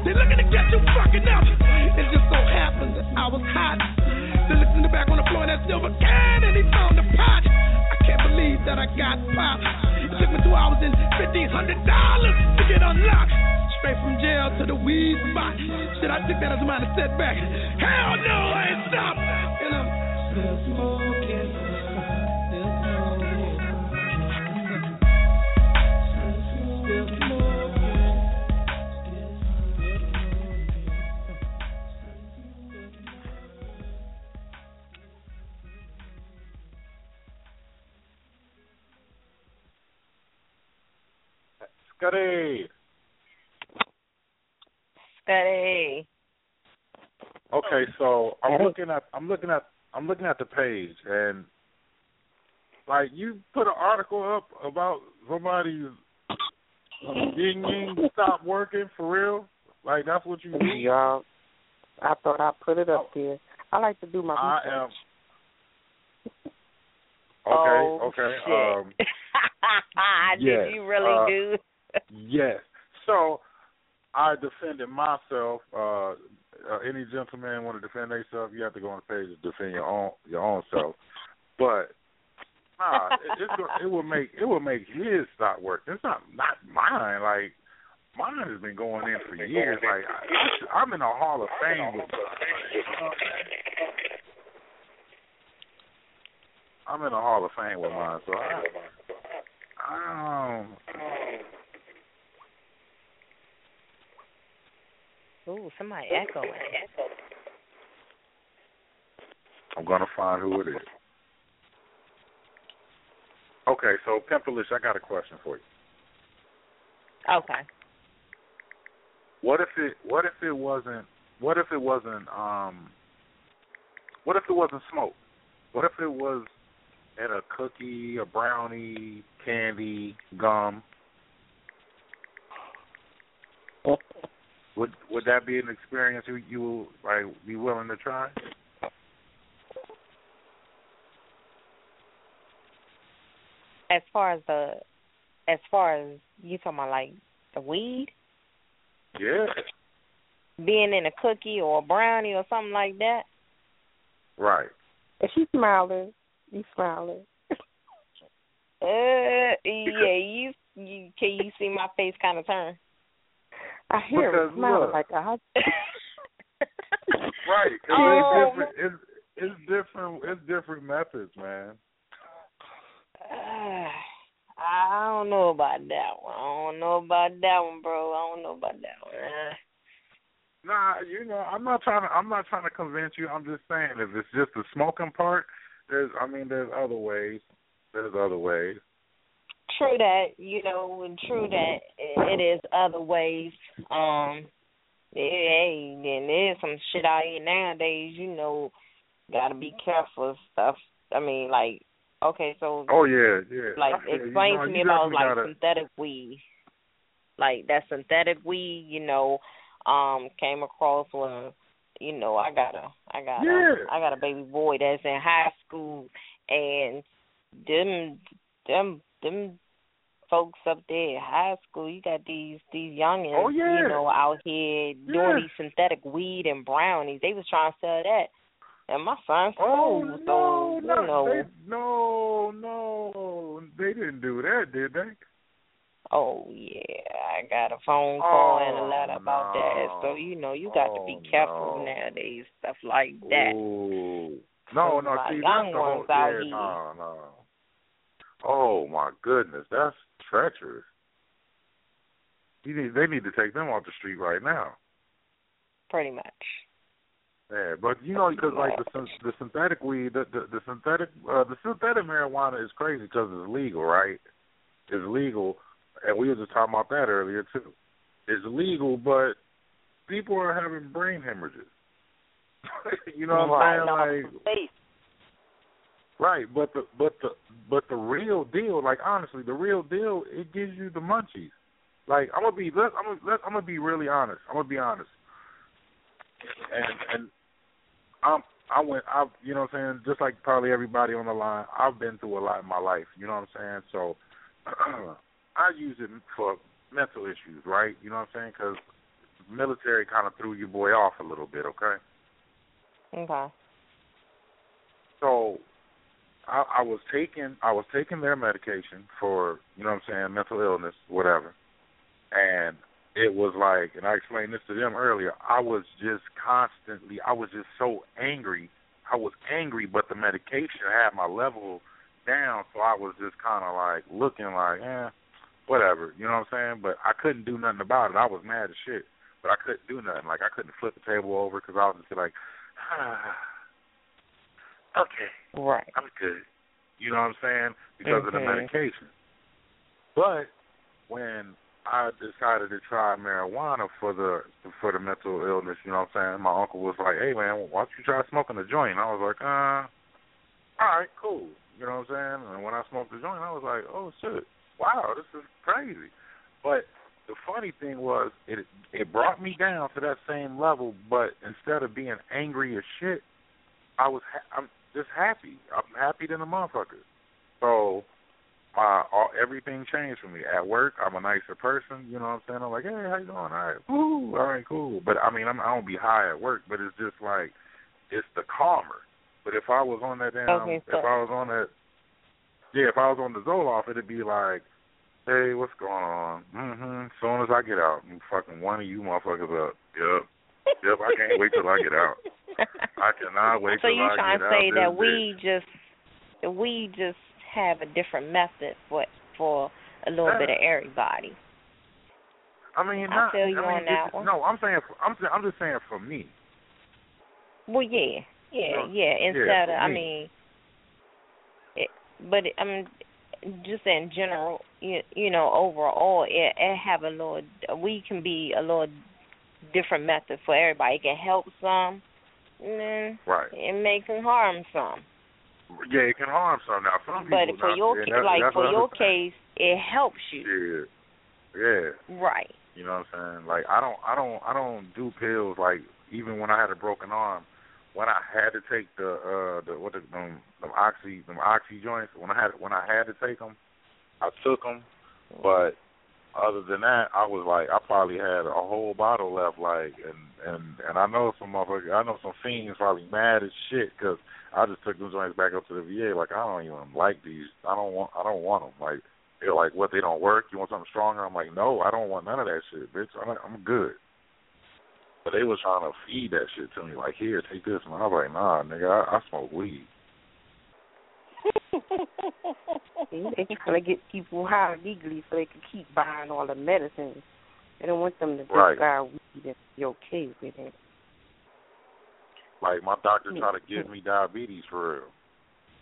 They looking to get you fucking up. It just so happened that I was hot. They looked in the back on the floor in that silver can and he found the pot. I can't believe that I got popped. It took me two hours and fifteen hundred dollars to get unlocked. Straight from jail to the weed spot. Shit, I took that as a minor setback. Hell no, I ain't stopped. Scotty. Steady. Okay, so I'm looking at I'm looking at I'm looking at the page and like you put an article up about somebody's ying ying stop working for real. Like that's what you do. Yeah. I thought I'd put it up there. I like to do my I research. am okay. Oh, okay. shit. Um, (laughs) Did yes, you really uh, do? Yes. So I defended myself. Uh, uh, any gentleman want to defend themselves, you have to go on the page to defend your own your own self. But nah, it, it's go- it will make it will make his stop working. It's not not mine. Like mine has been going in for years. Like I, I, I'm in a Hall of Fame. With, I'm in a Hall of Fame with mine. So I, I um, Ooh, somebody echoing. I'm gonna find who it is. Okay, so Pimpalish, I got a question for you. Okay. What if it what if it wasn't what if it wasn't um what if it wasn't smoke? What if it was at a cookie, a brownie, candy, gum? Would would that be an experience you you will like be willing to try? As far as the, as far as you talking about like the weed Yeah. being in a cookie or a brownie or something like that. Right. If she's smiling, you smiling. Uh, yeah, you, you can you see my face kind of turn? I hear Because her smiling look. like I. (laughs) Right. 'cause Oh. it's different it's it's different it's different methods, man. Uh, (sighs) I don't know about that one. I don't know about that one, bro. I don't know about that one. Uh, (sighs) Nah, you know, I'm not trying to. I'm not trying to convince you. I'm just saying, if it's just the smoking part, there's. I mean, there's other ways. There's other ways. True that, you know, and true that it is other ways. Um, hey, and there's some shit out here nowadays. You know, gotta be careful of stuff. I mean, like, okay, so Oh yeah, yeah. like I feel you. explain to me about like gotta- synthetic weed. like that synthetic weed, you know, um, came across when you know, I got a I got Yeah. a I got a baby boy that's in high school and them them them folks up there at high school, you got these these youngins, Oh, yeah. you know, out here Yeah. doing these synthetic weed and brownies. They was trying to sell that. And my son's Oh cool, no, so no, you know they, no, no, they didn't do that, did they? Oh yeah, I got a phone call and a lot letter about that. So you know, you got to be Oh, careful no. nowadays, stuff like that. Ooh. No, no, see, young that's the whole, ones out yeah, here. no, no. Oh my goodness, that's treacherous. You need, they need to take them off the street right now. Pretty much. Yeah, but you know, because like the the synthetic weed, the the, the synthetic uh, the synthetic marijuana is crazy because it's legal, right? It's legal, and we were just talking about that earlier too. It's legal, but people are having brain hemorrhages. (laughs) you know what Right. I'm saying? Like, Face. Right, but the but the but the real deal, like honestly, the real deal, it gives you the munchies. Like I'm gonna be, let, I'm gonna let, I'm gonna be really honest. I'm gonna be honest. And and I'm I went I you know what I'm saying just like probably everybody on the line I've been through a lot in my life you know what I'm saying so (clears throat) I use it for mental issues right you know what I'm saying because military kind of threw your boy off a little bit okay Okay. so I, I was taking I was taking their medication for you know what I'm saying mental illness whatever. And it was like and I explained this to them earlier I was just constantly I was just so angry. I was angry but the medication had my level down so I was just kind of like looking like eh whatever you know what I'm saying? But I couldn't do nothing about it. I was mad as shit but I couldn't do nothing. Like I couldn't flip the table over because I was just like (sighs) (sighs) okay Right. I'm good. You know what I'm saying? Because of the Mhm. medication. But when I decided to try marijuana for the for the mental illness, you know what I'm saying? My uncle was like, Hey man, why don't you try smoking a joint? I was like, uh all right, cool. You know what I'm saying? And when I smoked the joint I was like, Oh shit, wow, this is crazy. But the funny thing was it it brought me down to that same level, but instead of being angry as shit, I was ha- I'm just happy. I'm happy than a motherfucker. So uh all, everything changed for me. At work, I'm a nicer person, you know what I'm saying? I'm like, Hey, how you doing? All right, woo, all right, cool. But I mean I'm I don't be high at work, but it's just like it's the calmer. But if I was on that damn Okay, if so- I was on that yeah, if I was on the Zoloft it'd be like Hey, what's going on? Mhm. Soon as I get out, I'm fucking one of you motherfuckers up. Yep. Yep, I can't wait till I get out. I cannot (laughs) wait so till I get out. So you trying to say that we just that we just have a different method for for a little bit of everybody. I mean, I not, feel you I mean, on that one. No, I'm saying, I'm I'm just saying for me. Well, yeah, yeah, No, yeah. yeah, Instead for of, I mean, it, but it, I mean, just in general, you, you know, overall, it, it have a little. We can be a little different method for everybody. It can help some, and then Right. it may can harm some. Yeah, it can harm some. Now, some people. But for now, your ca- that- like for your I'm case, it helps you. Yeah. Yeah. Right. You know what I'm saying? Like I don't, I don't, I don't do pills. Like even when I had a broken arm, when I had to take the uh the what the them, them oxy the oxy joints when I had when I had to take them, I took them. But other than that, I was like I probably had a whole bottle left. Like and and and I know some motherfuckers, I know some fiends probably mad as shit because I just took them joints back up to the VA. Like I don't even like these. I don't want. I don't want them. Like they're like, what? They don't work. You want something stronger? I'm like, no, I don't want none of that shit, bitch. I'm, I'm good. But they was trying to feed that shit to me. Like, here, take this. And I was like, nah, nigga, I, I smoke weed. See, they trying to get people high legally so they can keep buying all the medicines. They don't want them to just Right. buy weed and be okay with it. Like my doctor tried to give me diabetes for real.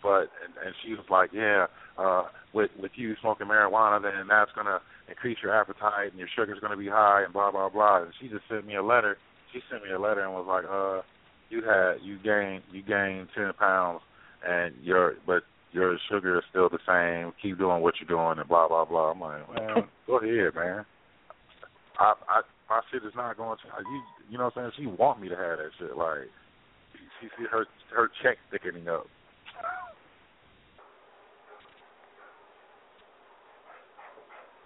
But and, and she was like, yeah, uh, with with you smoking marijuana, then that's gonna increase your appetite and your sugar's gonna be high and blah blah blah. And she just sent me a letter. She sent me a letter and was like, uh, you had you gained you gained ten pounds and your but your sugar is still the same. Keep doing what you're doing and blah blah blah. I'm like, man, go ahead, man. I, I my shit is not going to. You, you know what I'm saying? She want me to have that shit. Like she see her her check thickening up.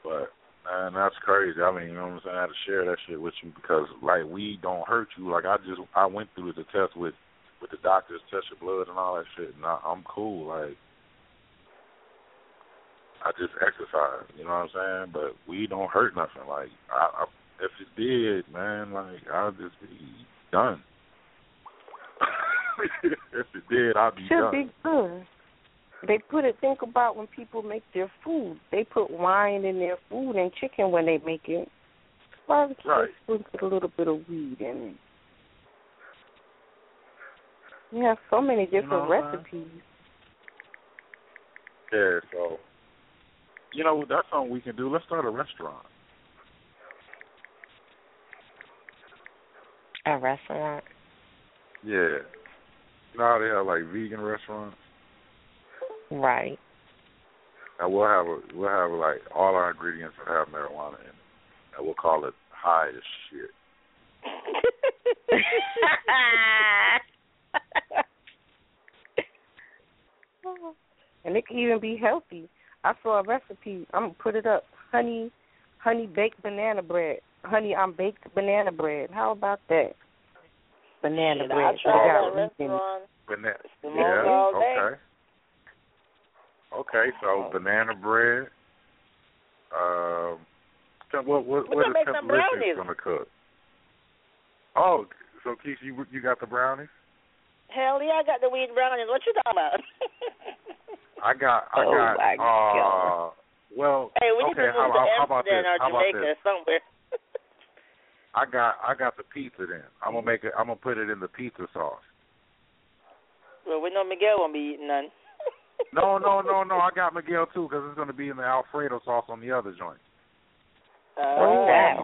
But man, that's crazy. I mean, you know what I'm saying? I had to share that shit with you because like weed don't hurt you. Like I just I went through the test with with the doctors, test your blood and all that shit, and I, I'm cool. Like I just exercise. You know what I'm saying? But we don't hurt nothing. Like I, I if it did, man, like I'll just be done. (laughs) if it did, I'd be Should done. be good. They put it. Think about when people make their food. They put wine in their food and chicken when they make it. Why would Right. they put a little bit of weed in it? You have so many different know recipes. Yeah, so you know that's something we can do. Let's start a restaurant. A restaurant. Yeah. You know how they have like vegan restaurants? Right. And we'll have a we'll have like all our ingredients will have marijuana in it. And we'll call it high as shit. (laughs) and it can even be healthy. I saw a recipe. I'm gonna put it up. Honey, honey baked banana bread. Honey, I'm baked banana bread. How about that? Banana Shit, bread. I'll try that wheat restaurant. Banana. Smoke Yeah. Okay. Okay. So banana bread. Um. so What what We what can is make some Temple brownies. gonna cook? Oh, so Keith, you you got the brownies? Hell yeah, I got the weed brownies. What you talking about? (laughs) I got I Oh, got my uh well hey, we need okay, to move how, to how about this? or How about Jamaica this? somewhere. (laughs) I got I got the pizza then. I'm gonna make it I'm gonna put it in the pizza sauce. well, we know Miguel won't be eating none. (laughs) No, no, no, no. I got (laughs) Miguel too because it's gonna be in the Alfredo sauce on the other joint. Oh, that?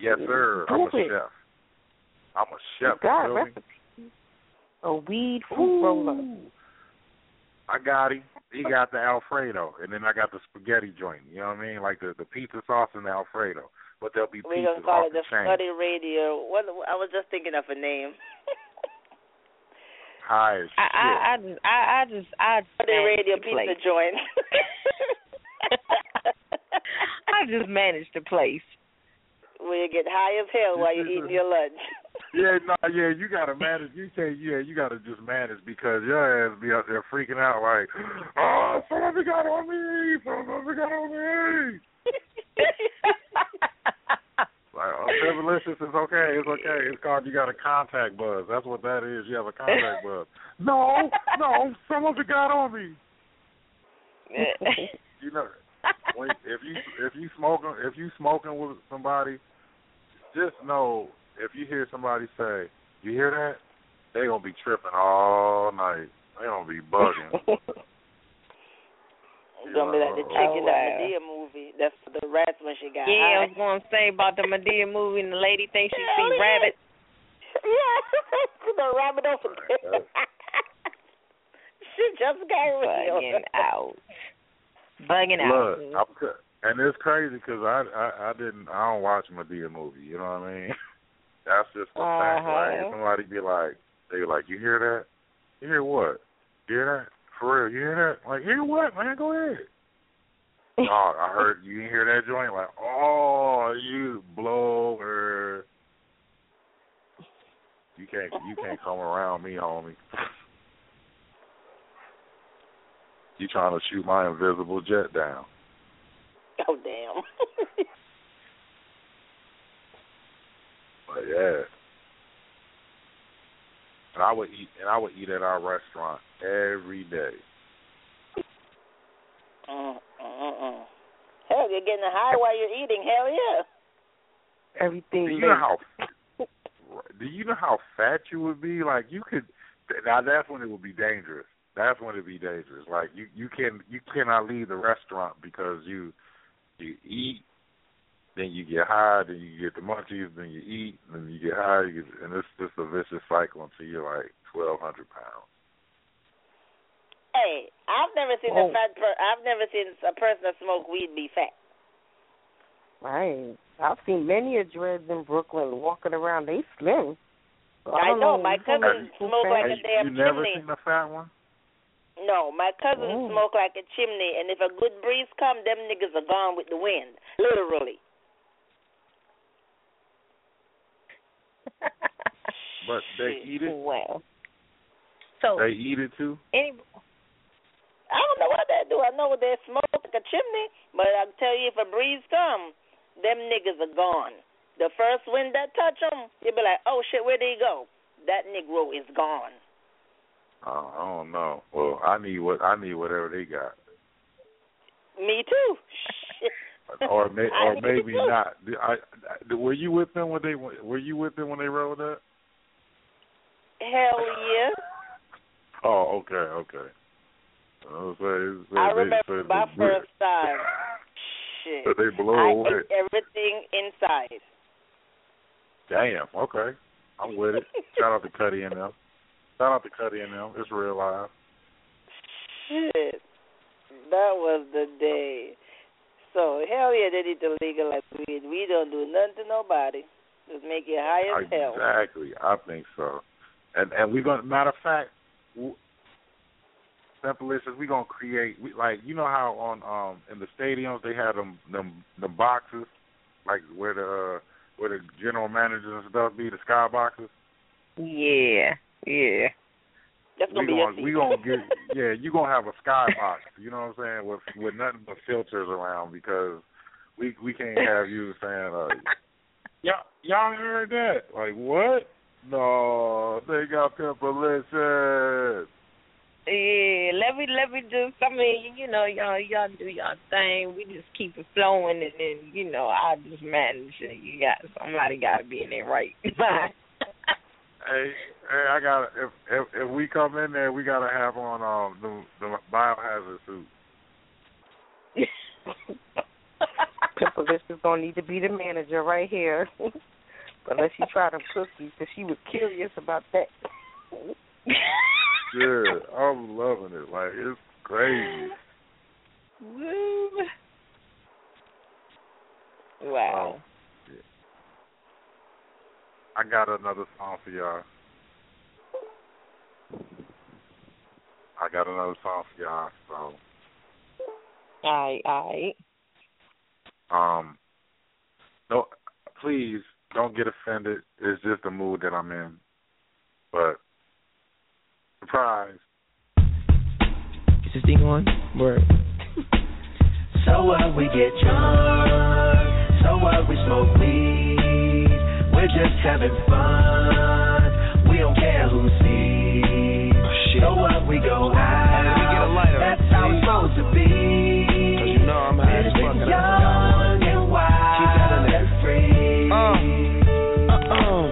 Yes, sir. I'm a chef. I'm a chef. You got me? recipe. A weed fruit roller. I got him. He got the Alfredo, and then I got the spaghetti joint. You know what I mean? Like the the pizza sauce and the Alfredo. But there'll be pizza. We're pizzas gonna call off it the chain. Study Radio. What I was just thinking of a name. (laughs) High as I, I, I just, I, I just, I just Study Radio Pizza place. Joint. (laughs) I just managed the place. Where you get high as hell while you're eating your lunch. (laughs) Yeah, no, yeah, you gotta manage. You can't, yeah, you gotta just manage because your ass be out there freaking out like, oh, somebody got on me, somebody got on me. Like, oh, Feverlicious is okay, it's okay. It's called you got a contact buzz. That's what that is. You have a contact buzz. No, no, somebody got on me. (laughs) You know, when, if you if you smoking if you smoking with somebody, just know if you hear somebody say, "You hear that?" They gonna be tripping all night. They gonna be bugging. (laughs) It's gonna be like the chick in Oh, that wow. Madea movie. That's the rats when she got Yeah, I was going to say about the Madea movie and the lady thinks she Hell see yeah. rabbits. (laughs) Yeah, (laughs) the rabbit over Right, She just got real. Bugging out. Bugging out. Look, I'm, and it's crazy because I, I I didn't I don't watch Madea movie. You know what I mean? That's just the fact. Like Uh-huh. somebody be like, they be like, you hear that? You hear what? You hear that? For real? You hear that? Like, hear what, man? Go ahead. oh, I heard you didn't hear that joint. Like, oh, you blower. You can't you can't come around me, homie. You trying to shoot my invisible jet down? Oh damn. (laughs) But yeah. And I would eat and I would eat at our restaurant every day. mm, mm, mm. Hell, you're getting high while you're eating. Hell yeah. Everything. Do you know how do you know how fat you would be? Like you could now that's when it would be dangerous. That's when it'd be dangerous. Like you you can you cannot leave the restaurant because you you eat, then you get high, then you get the munchies, then you eat, then you get high, you get, and it's just a vicious cycle until you're like twelve hundred pounds. Hey, I've never seen Oh. a fat per- I've never seen a person that smoke weed be fat. Right. I've seen many of dreads in Brooklyn walking around. They slim. So I, I know, know. my you cousin know smoke like a Hey, damn you never seen a fat one? No, my cousin Oh. smoke like a chimney, and if a good breeze come, them niggas are gone with the wind, literally. But (laughs) they eat it. Well. So They eat it too. any I don't know what they do. I know they smoke like a chimney, but I tell you, if a breeze come, them niggas are gone. The first wind that touch them, you be like, oh shit, where did he go? That Negro is gone. Oh, I don't know. Well, I need what I need whatever they got, Me too. (laughs) Or may, (laughs) or maybe not. I, I- were you with them when they were you with them when they rolled up? Hell yeah. (laughs) Oh, okay, okay. I was saying, so I they- remember my first (laughs) time. Shit. So they blow I away. ate everything inside. Damn. Okay, I'm with it. Shout out to Cuddy and them. Shout out to Cuddy and them. It's real live. Shit. That was the day. So hell yeah, they need to legalize weed. We don't do nothing to nobody. Just make you high as hell. Exactly. I think so. And and we're gonna matter of fact, w- simple is we gonna create we, like you know how on um in the stadiums they have them them the boxes like where the uh, where the general managers and stuff be the sky boxes. yeah, yeah. Gonna be gonna your we gonna get yeah you gonna have a sky box you know what I'm saying with with nothing but filters around because we we can't have you saying uh y'all y'all heard that like what no they got pimpalicious Yeah, let me let me just I mean, you know, y'all y'all do y'all thing. We just keep it flowing and then, you know, I just manage it. You got somebody gotta be in there right. (laughs) hey hey I got if if if we come in there we gotta have on um the the biohazard suit (laughs) Pimple is gonna need to be the manager right here. (laughs) Unless you try them cookies, because she was curious about that. yeah (laughs) I'm loving it like it's crazy Woo. Wow. I got another song for y'all. I got another song for y'all. So, Alright, alright. um, no, please don't get offended. It's just the mood that I'm in. But surprise. Is this thing on? Word. (laughs) So what? We get drunk. So what? We smoke weed. We're just having fun. We don't care who So what? We go out. Me get a lighter. That's how it's supposed to be. Cause you know I'm high as fuck. And I forgot one. young and wild and free. Uh, uh-uh.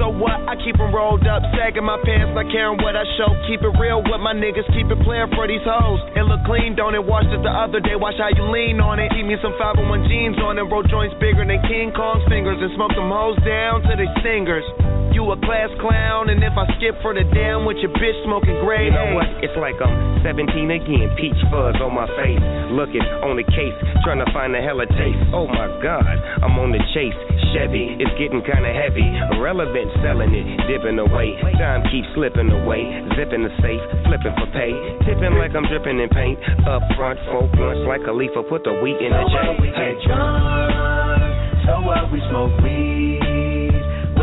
So what? I keep 'em rolled up, sagging my pants, not caring what I show. Keep it real with my niggas, keep it playing for these hoes. It look clean, don't it? Watched it the other day, watch how you lean on it. Keep me some 501 jeans on and roll joints bigger than King Kong's fingers and smoke them hoes down to they singers. You a class clown, and if I skip for the damn with your bitch smoking gray You know what? It's like I'm 17 again. Peach fuzz on my face. Looking on the case, trying to find a hella taste. Oh my god, I'm on the chase. Chevy, it's getting kinda heavy. Irrelevant, selling it, dipping away. Time keeps slipping away. Zipping the safe, flipping for pay. Tipping like I'm dripping in paint. Up front, four blunts like a Khalifa. Put the wheat in the So J. what? We get drunk. So what? We smoke weed.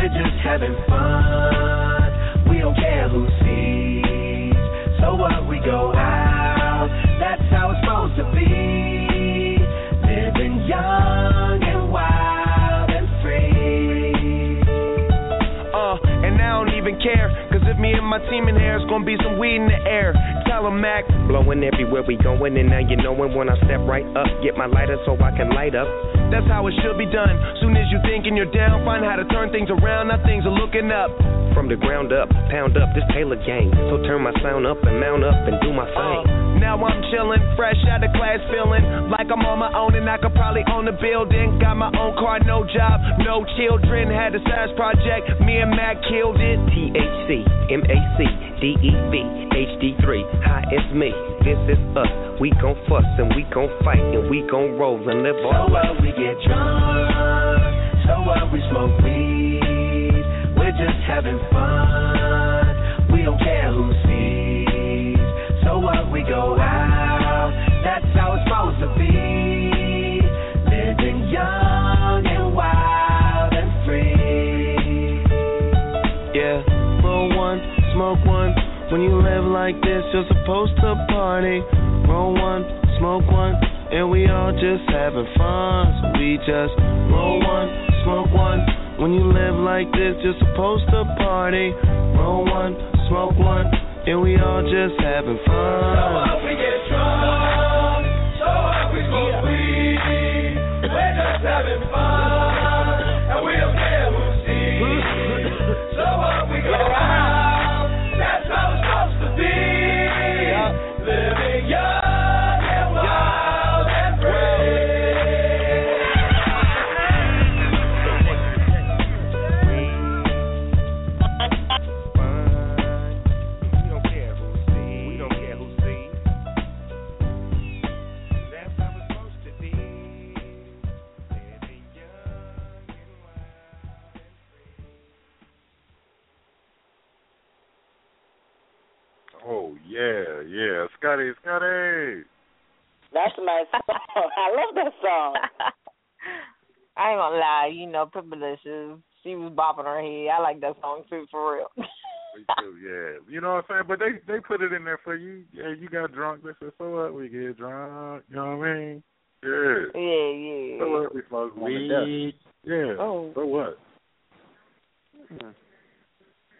We're just having fun. We don't care who sees. So what? We go out. That's how it's supposed to be. Living young and wild and free. Uh, and I don't even care. Cause if me and my team in here, it's gonna be some weed in the air. Mac. Blowing everywhere we going, and now you knowin' when I step right up. Get my lighter so I can light up. That's how it should be done. Soon as you thinking you're down, find how to turn things around. Now things are looking up. From the ground up, pound up this Taylor gang. So turn my sound up and mount up and do my thing. Uh, now I'm chillin', fresh out of class, feeling like I'm on my own and I could probably own a building. Got my own car, no job, no children. Had a size project, me and Mac killed it. THC, MAC, DEV, HD3, hi, it's me. This is us. We gon' fuss and we gon' fight and we gon' roll and live So all what we get drunk, so what we smoke weed. We're just having fun. We don't care who sees. So what we go out, that's how it's supposed to be. Living young When you live like this, you're supposed to party. Roll one, smoke one, and we all just having fun. So we just roll one, smoke one. When you live like this, you're supposed to party. Roll one, smoke one, and we all just having fun. So you know, Pimpalicious, she was bopping her head. I like that song too, for real. (laughs) Me too, yeah. You know what I'm saying? But they they put it in there for you. Yeah, you got drunk. They said, so what? We get drunk. You know what I mean? Yeah. Yeah, yeah. So what? We smoke weed. Yeah. Oh. So what?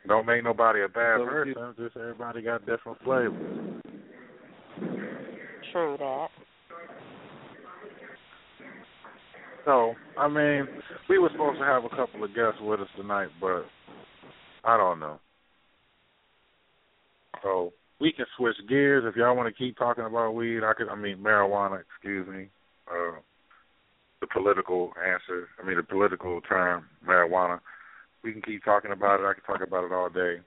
Don't make nobody a bad So person. Just everybody got different flavors. True that. So, I mean, we were supposed to have a couple of guests with us tonight, but I don't know. So we can switch gears if y'all want to keep talking about weed. I could, I mean, marijuana. Excuse me. Uh, the political answer. I mean, the political term marijuana. We can keep talking about it. I can talk about it all day.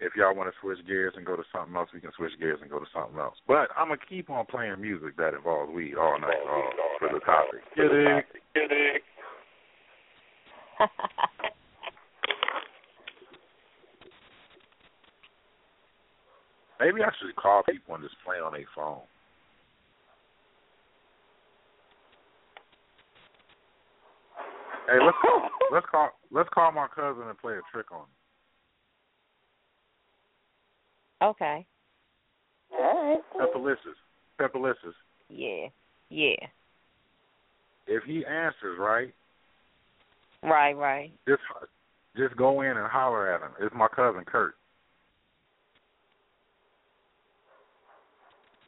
If y'all want to switch gears and go to something else, we can switch gears and go to something else. But I'm gonna keep on playing music that involves weed all night long for the topic. Get it? Get (laughs) it? Maybe I should call people and just play on their phone. Hey, let's call, (laughs) let's call let's call my cousin and play a trick on him. Okay. All right. Pepperlicious. Pepperlicious. Yeah. Yeah. If he answers right, Right, right. just just go in and holler at him. It's my cousin Kurt.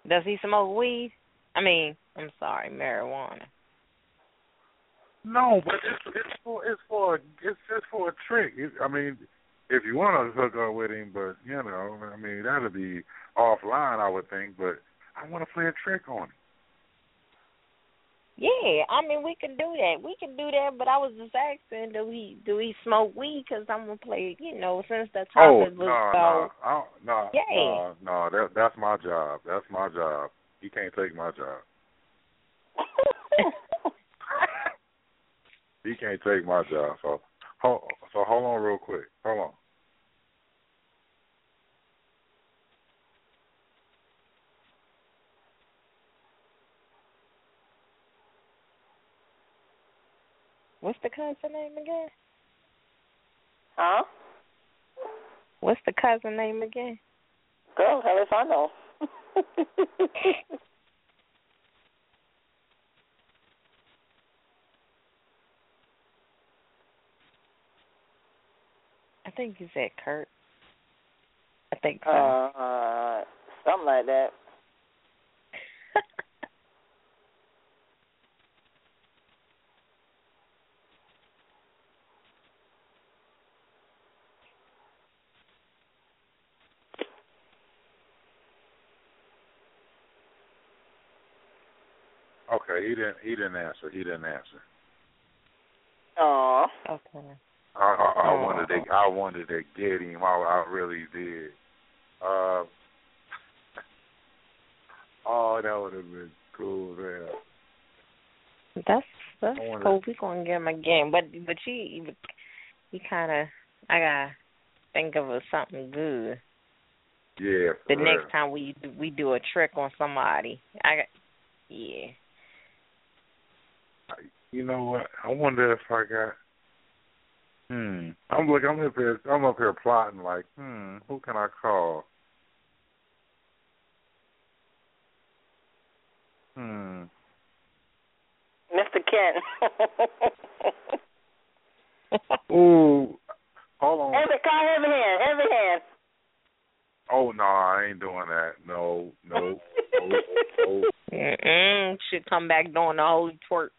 Does he smoke weed? I mean, I'm sorry, marijuana. No, but it's it's for it's for it's just for a trick. It, I mean, if you want to hook up with him, but you know, I mean, that'd be offline, I would think. But I want to play a trick on him. Yeah, I mean we can do that. We can do that, but I was just asking, do he do he smoke weed? Because I'm gonna play, you know, since the Oh topic no, was no. I don't, no, Yeah. no, no. That that's my job. That's my job. He can't take my job. (laughs) He can't take my job. So, hold, so hold on real quick. Hold on. What's the cousin name again? Huh? What's the cousin name again? Girl, hell if I know. (laughs) I think you said Kurt. I think so. uh, something like that. Okay, he didn't. He didn't answer. He didn't answer. Aw. Okay. I, I, I wanted to. I wanted to get him. I, I really did. Uh, (laughs) oh, that would have been cool, man. That's that's cool. We gonna get him again, but but you you kind of I gotta think of a, something good. Yeah. The for next time we we do a trick on somebody, I got yeah. You know what? I wonder if I got. Hmm. I'm look. I'm up here. I'm up here plotting. Like, hmm. Who can I call? Hmm. Mr. Kent. (laughs) Ooh. Hold on. Heavy, call heavy hand, heavy hand. Oh no, I ain't doing that. No, no, no, no. (laughs) Mm-mm. Should come back doing the holy twerk.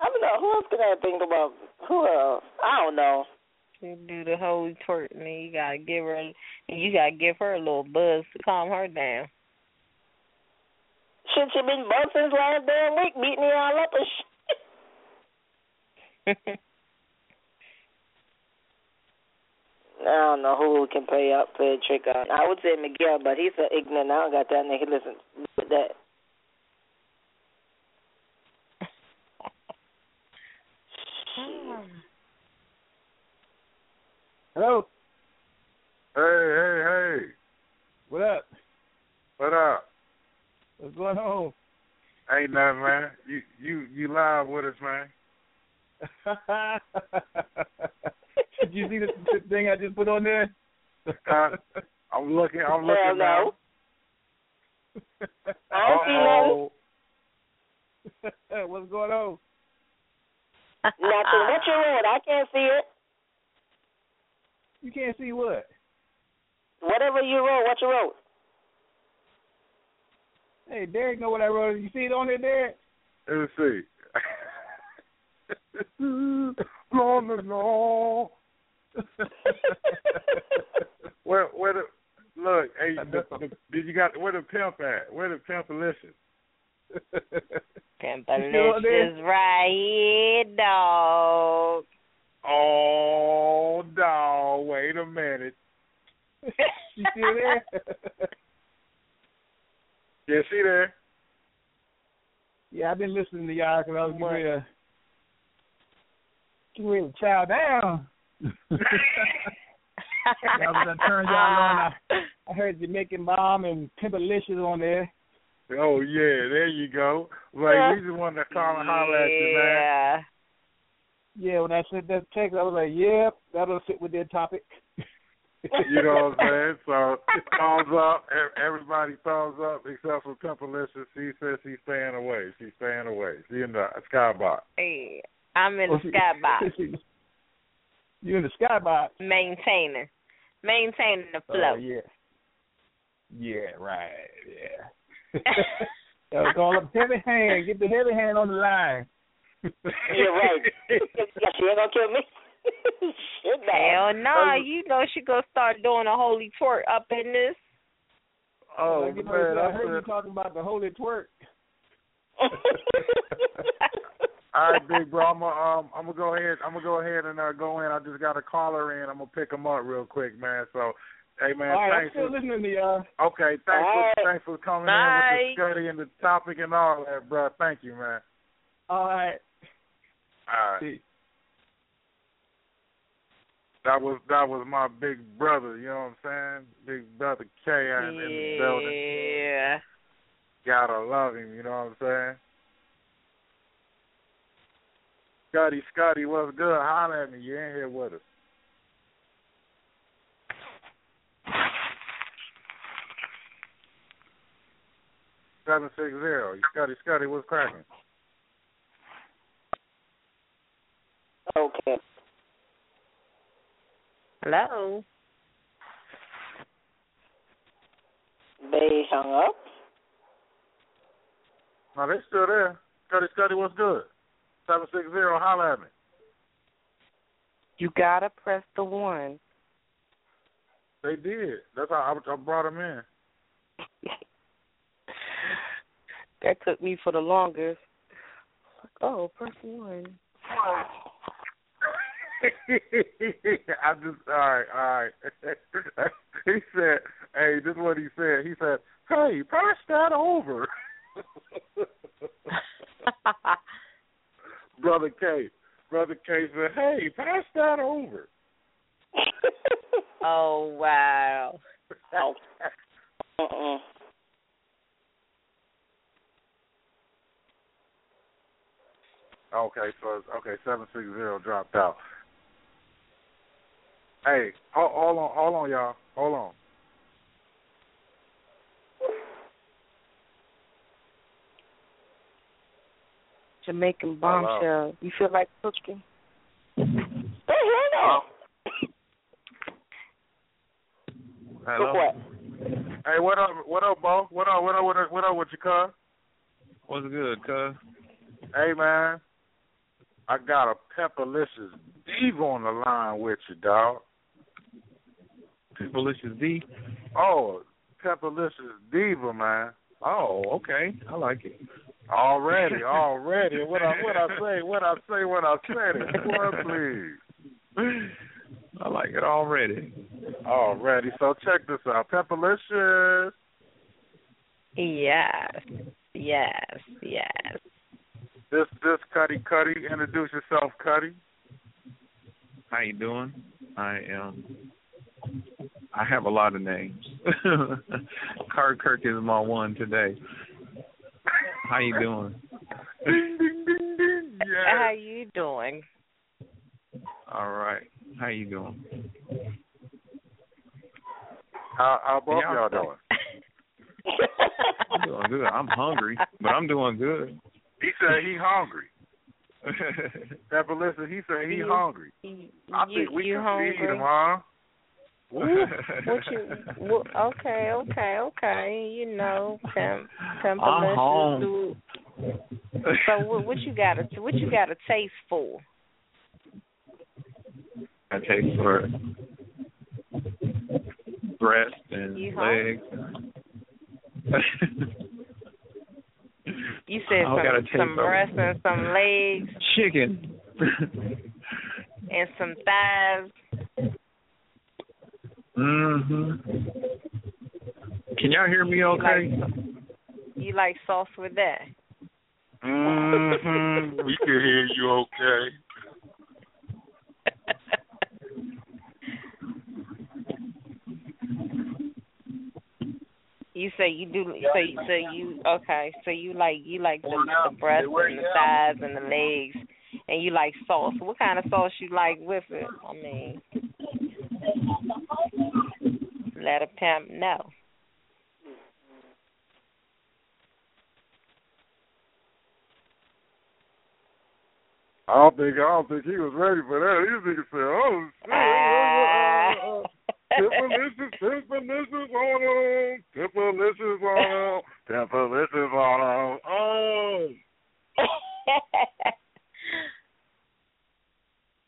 I don't know. Who else can I think about? Who else? I don't know. You do the whole twerk, and you gotta give her, you gotta give her a little buzz to calm her down. Shit, she been buzzed since last damn week, beating me all up and shit. (laughs) I don't know who can play up, play a trick on. I would say Miguel, but he's so ignorant. I don't got that nigga listen with that. Hello. Hey, hey, hey. What up? What up? What's going on? Ain't nothing, man. You you you live with us, man. (laughs) Did you see the, the thing I just put on there? Uh, I'm looking. I'm looking Hell now. I don't see nothing. What's going on? Nothing. What you wrote? I can't see it. You can't see what? Whatever you wrote, what you wrote? Hey, Derek, know what I wrote? You see it on there, Derek? Let me see. no, no, no. where, where the look? Hey, the, the, did you got where the pimp at? Where the Pimpalicious? (laughs) Pimpalicious right here, dog. Oh, dog. Wait a minute. (laughs) you still there? Yeah, she there. yeah, I've been listening to y'all because I was getting ready to, getting ready to chow down. (laughs) I was gonna turn y'all on. I, I heard Jamaican Bomb and Pimpalicious on there. Oh yeah, there you go. Like we just wanted to call and holler at you, man. Yeah. Yeah, when I sent that text, I was like, "Yep, that'll fit with their topic." You know what I'm (laughs) saying? So thumbs up. Everybody thumbs up except for Pimpalicious. She says she's staying away. She's staying away. She in the skybox. Hey, I'm in the Oh, she- skybox, (laughs) you in the skybox? maintaining, maintaining the Oh flow. yeah. Yeah, right. Yeah. (laughs) (laughs) Yo, call up heavy hand. Get the heavy hand on the line. (laughs) You're right. yeah, she ain't gonna kill me. Shit, dog. Hell no, you know she gonna start doing a holy twerk up in this. Oh Like, you know, man, I I heard you talking about the holy twerk. all right, big bro. I'm gonna um, I'm gonna go ahead. I'm gonna go ahead and uh, go in. I just got a caller in. I'm gonna pick him up real quick, man. So, hey man, All right, I'm thanks still for listening to y'all. okay. Thanks All for right. thanks for coming Bye. in with the study and the topic and all that, bro. Thank you, man. All right. All right. See. That was that was my big brother, you know what I'm saying? Big brother K in, in the building. Yeah. Gotta love him, you know what I'm saying? Scotty, Scotty, what's good? Holler at me. You're in here with us. Seven six zero. Scotty, Scotty, what's cracking? okay. Hello. They hung up. No, they still there. Scotty, Scotty, what's good? Seven six zero. Holler at me. You gotta press the one. They did. That's how I, I brought them in. (laughs) That took me for the longest. Oh, press one. (laughs) I just all right, all right. (laughs) he said, "Hey, this is what he said." He said, "Hey, pass that over." (laughs) Brother K, Brother K said, "Hey, pass that over." oh wow. Oh. Uh-uh. Okay, so it's- okay, seven six zero dropped out. Hey, hold, hold on, hold on, y'all, hold on. Jamaican bombshell. You feel like cooking? Hello. Hello. Hey, what up? What up, Bo? What up? What up? What up? What up with you, cuz? What's good, cuz? Hey, man. I got a Pepperlicious Diva on the line with you, dog. Pepperlicious D. Oh, Pepperlicious Diva, man. Oh, okay. I like it. Already, (laughs) already. What I what I say? What I say? What I said it. Boy, please. I like it already. Already. So check this out. Pepperlicious. Yes. Yes. Yes. This this Cuddy Cuddy. Introduce yourself, Cuddy. How you doing? I am. I have a lot of names. (laughs) Card Kirk is my one today. How you doing? Ding ding ding ding. Yeah. How you doing? All right. How you doing? How how both Yeah. y'all doing? (laughs) I'm doing good. I'm hungry, but I'm doing good. He said he hungry. (laughs) Pepperlicious. He said he You- hungry. You, I you, think we you can hungry? feed him, huh? Ooh, what you? (laughs) What, okay, okay, okay. You know, temp, temp I'm home. do. So what, what you got a what you got a taste for? I taste for breast and You legs. (laughs) You said I some some breasts and some legs Chicken. and some thighs. mhm. Can y'all hear me okay? You like, you like sauce with that? Mm-hmm. (laughs) We can hear you okay. You say you do. So you, so you okay? So you like you like the, the breasts and the thighs and the legs, and you like sauce. What kind of sauce you like with it? I mean, let a pimp know. I don't think I don't think he was ready for that. These niggas said, "Oh shit, (laughs) (laughs) Pepperlicious, Pepperlicious on him, Pepperlicious on him, Pepperlicious on him." Oh,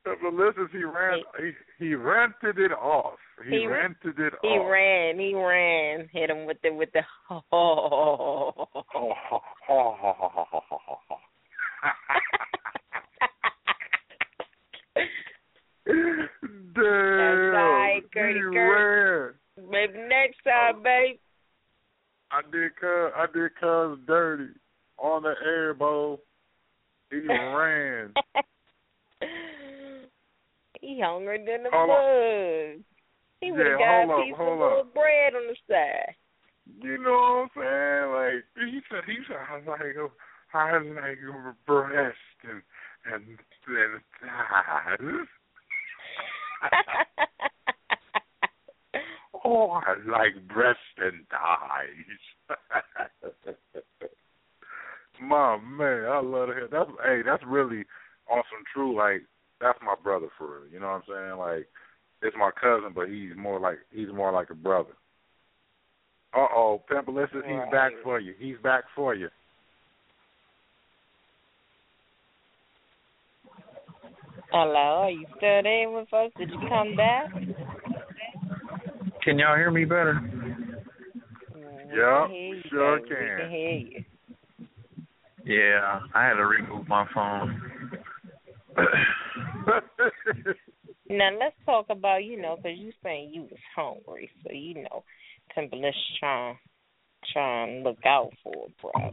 Pepperlicious, he ran, he he rented it off. He, He- rented it he off. ran, he ran, hit him with the with the. Oh. Oh. (laughs) (laughs) Damn, right, Gertie he Gert. ran. Maybe next time, oh. babe. I did cuz I did cuz dirty on the air, Bo. He (laughs) ran. (laughs) he hungry than the bug. He would Yeah, have got a piece of little up. bread on the side. You know what I'm saying? Like he said, he said, I like, I like breast and and and thighs. (laughs) oh, I like breast and thighs. (laughs) my man, I love to hear that's hey, that's really awesome. True, like that's my brother for real. You know what I'm saying? Like it's my cousin, but he's more like he's more like a brother. Uh oh, Pimpalicious, he's back for you. He's back for you. Hello, are you still there with us? Did you come back? Can y'all hear me better? Yeah, We can hear you, sure baby. We can can. hear you. Yeah, I had to remove my phone. (laughs) Now let's talk about you know because you saying you was hungry, so you know, Timberless trying trying to look out for it, bro.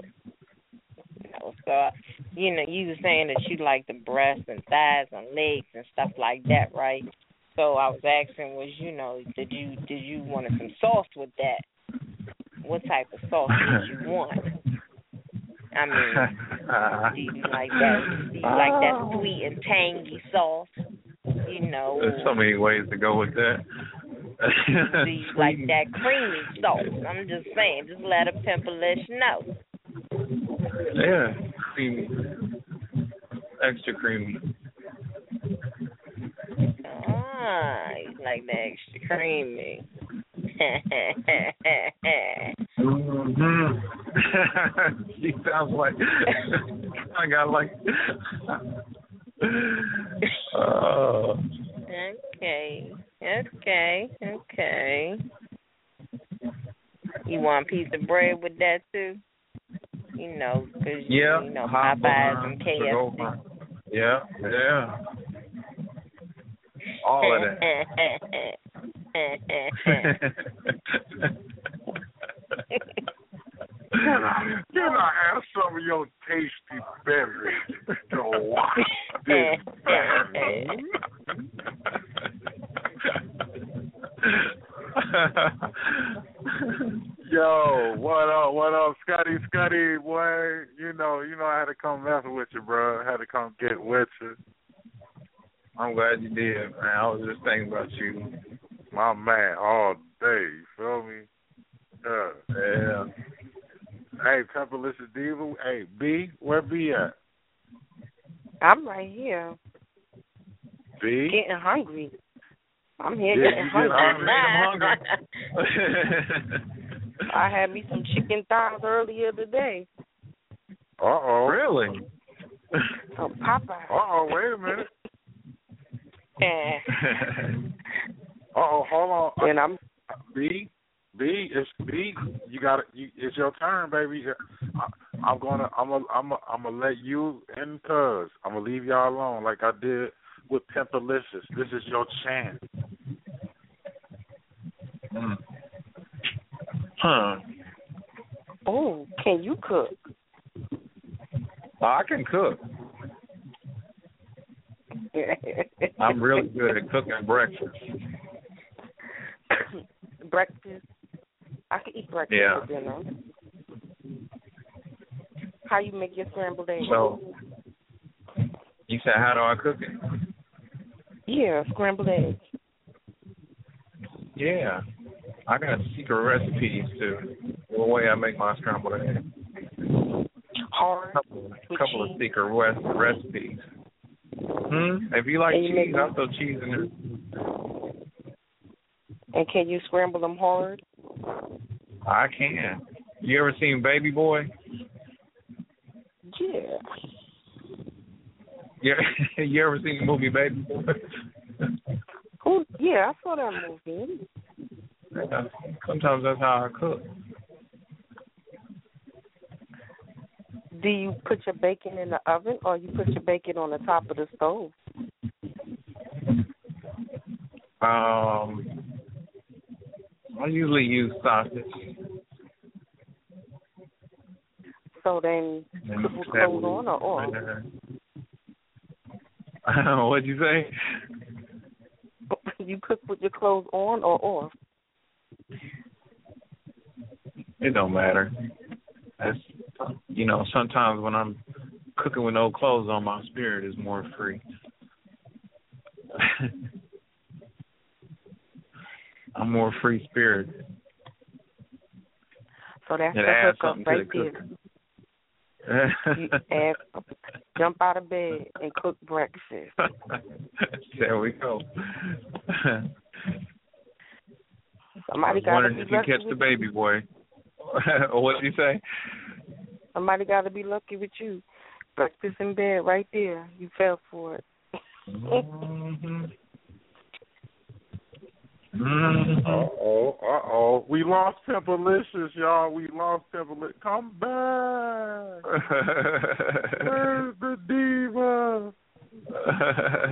Know, so you know you were saying that you like the breasts and thighs and legs and stuff like that, right? So I was asking, was you know, did you did you want some sauce with that? What type of sauce did you (laughs) want? I mean, (laughs) do you like that? Do you like that sweet and tangy sauce? You know, There's so many ways to go with that. do you like (laughs) that creamy sauce? I'm just saying, just let a Pimpalicious know. Yeah, creamy, extra creamy. Ah, you like that extra creamy. Mm-hmm. (laughs) she sounds like (laughs) I got like. Oh. (laughs) okay, okay, okay. You want a piece of bread with that too? You know, 'cause yeah, you know Popeyes and bun, to go KFC. Yeah, yeah. All of that. Can (laughs) I, can I have some of your tasty beverage to wash this (laughs) down? (laughs) Yo, what up, what up, Scotty, Scotty, boy? You know, you know, I had to come mess with you, bro. I had to come get with you. I'm glad you did, man. I was just thinking about you. My man, all day. You feel me? Yeah. Yeah. Hey, Pimpalicious Diva. Hey, B, where B at? I'm right here, B? getting hungry. I'm here Yeah, getting you getting hungry. I'm hungry. (laughs) (laughs) I had me some chicken thighs earlier today. Uh oh. Really? Oh, Popeye. Uh oh, wait a minute. (laughs) And, (laughs) Uh oh, hold on. and I'm B, B, it's B. You got it. You, it's your turn, baby. I, I'm gonna, I'm gonna, I'm gonna, I'm gonna let you and Cuz. I'm gonna leave y'all alone, like I did with Pimpalicious. This is your chance. Hmm. Huh. oh, can you cook? I can cook. (laughs) I'm really good at cooking breakfast. (coughs) breakfast. I can eat breakfast Yeah. for dinner. How you make your scrambled eggs? So, you said how do I cook it? yeah, scrambled eggs. Yeah, I got secret recipes too. The way I make my scrambled eggs. Hard. couple, couple of secret west recipes. Hmm. If you like you cheese, make I'll throw cheese in there. And can you scramble them hard? I can. You ever seen Baby Boy? Yeah. You (laughs) you ever seen the movie Baby Boy? (laughs) Who? Yeah, I saw that movie. Sometimes that's how I cook. Do you put your bacon in the oven or you put your bacon on the top of the stove? Um, I usually use sausage. So then And cook with clothes on or off? (laughs) What'd you say? (laughs) you cook with your clothes on or off? It don't matter. That's you know, sometimes when I'm cooking with no clothes on, my spirit is more free. (laughs) I'm more free spirited. So that's It the hookup right the there. You add, jump out of bed and cook breakfast. (laughs) there we go. Somebody I was got wondering if you catch the baby boy. (laughs) what did you say? Somebody got to be lucky with you. Breakfast in bed right there. You fell for it. Mm-hmm. Uh oh, uh oh. We lost Pimpalicious, y'all. We lost Pimpalicious. Come back. (laughs) Where's the diva?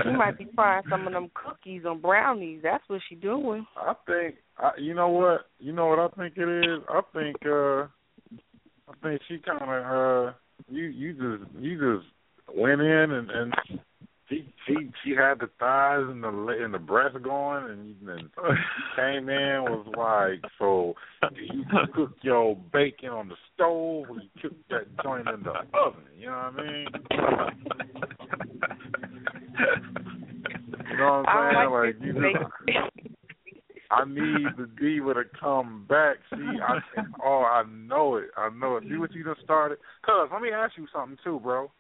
She (laughs) might be frying some of them cookies and brownies. That's what she doing. I think I, you know what you know what I think it is. I think uh I think she kind of uh you you just you just went in and and she she she had the thighs and the and the breast going and and came in was like so you cook your bacon on the stove or you cook that joint in the oven. You know what I mean? You know what I I'm don't saying? like Like, you bacon. just (laughs) I need the diva to come back. See, I oh I know it. I know it. See what you just started. Cuz let me ask you something too, bro.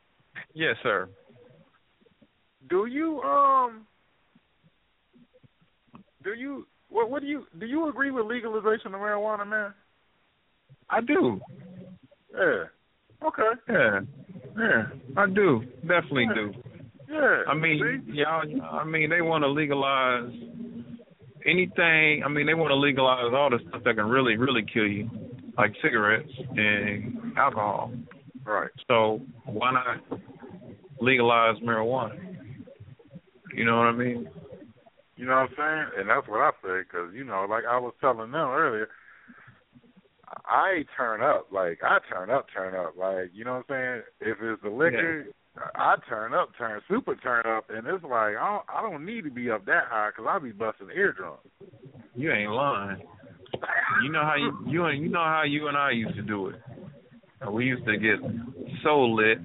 Yes, sir. Do you um do you what what do you do you agree with legalization of marijuana, man? I do. Yeah. Okay. Yeah. Yeah. I do. Definitely do. Yeah. I mean, y'all. I mean, they want to legalize anything. I mean, they want to legalize all the stuff that can really, really kill you, like cigarettes and alcohol. Right. So why not legalize marijuana? You know what I mean? You know what I'm saying? And that's what I say because you know, like I was telling them earlier, I turn up. Like I turn up, turn up. Like you know what I'm saying? If it's the liquor, I turn up, turn super turn up, and it's like I don't, I don't need to be up that high because I be busting eardrums. You ain't lying. You know how you you and you know how you and I used to do it. We used to get so lit,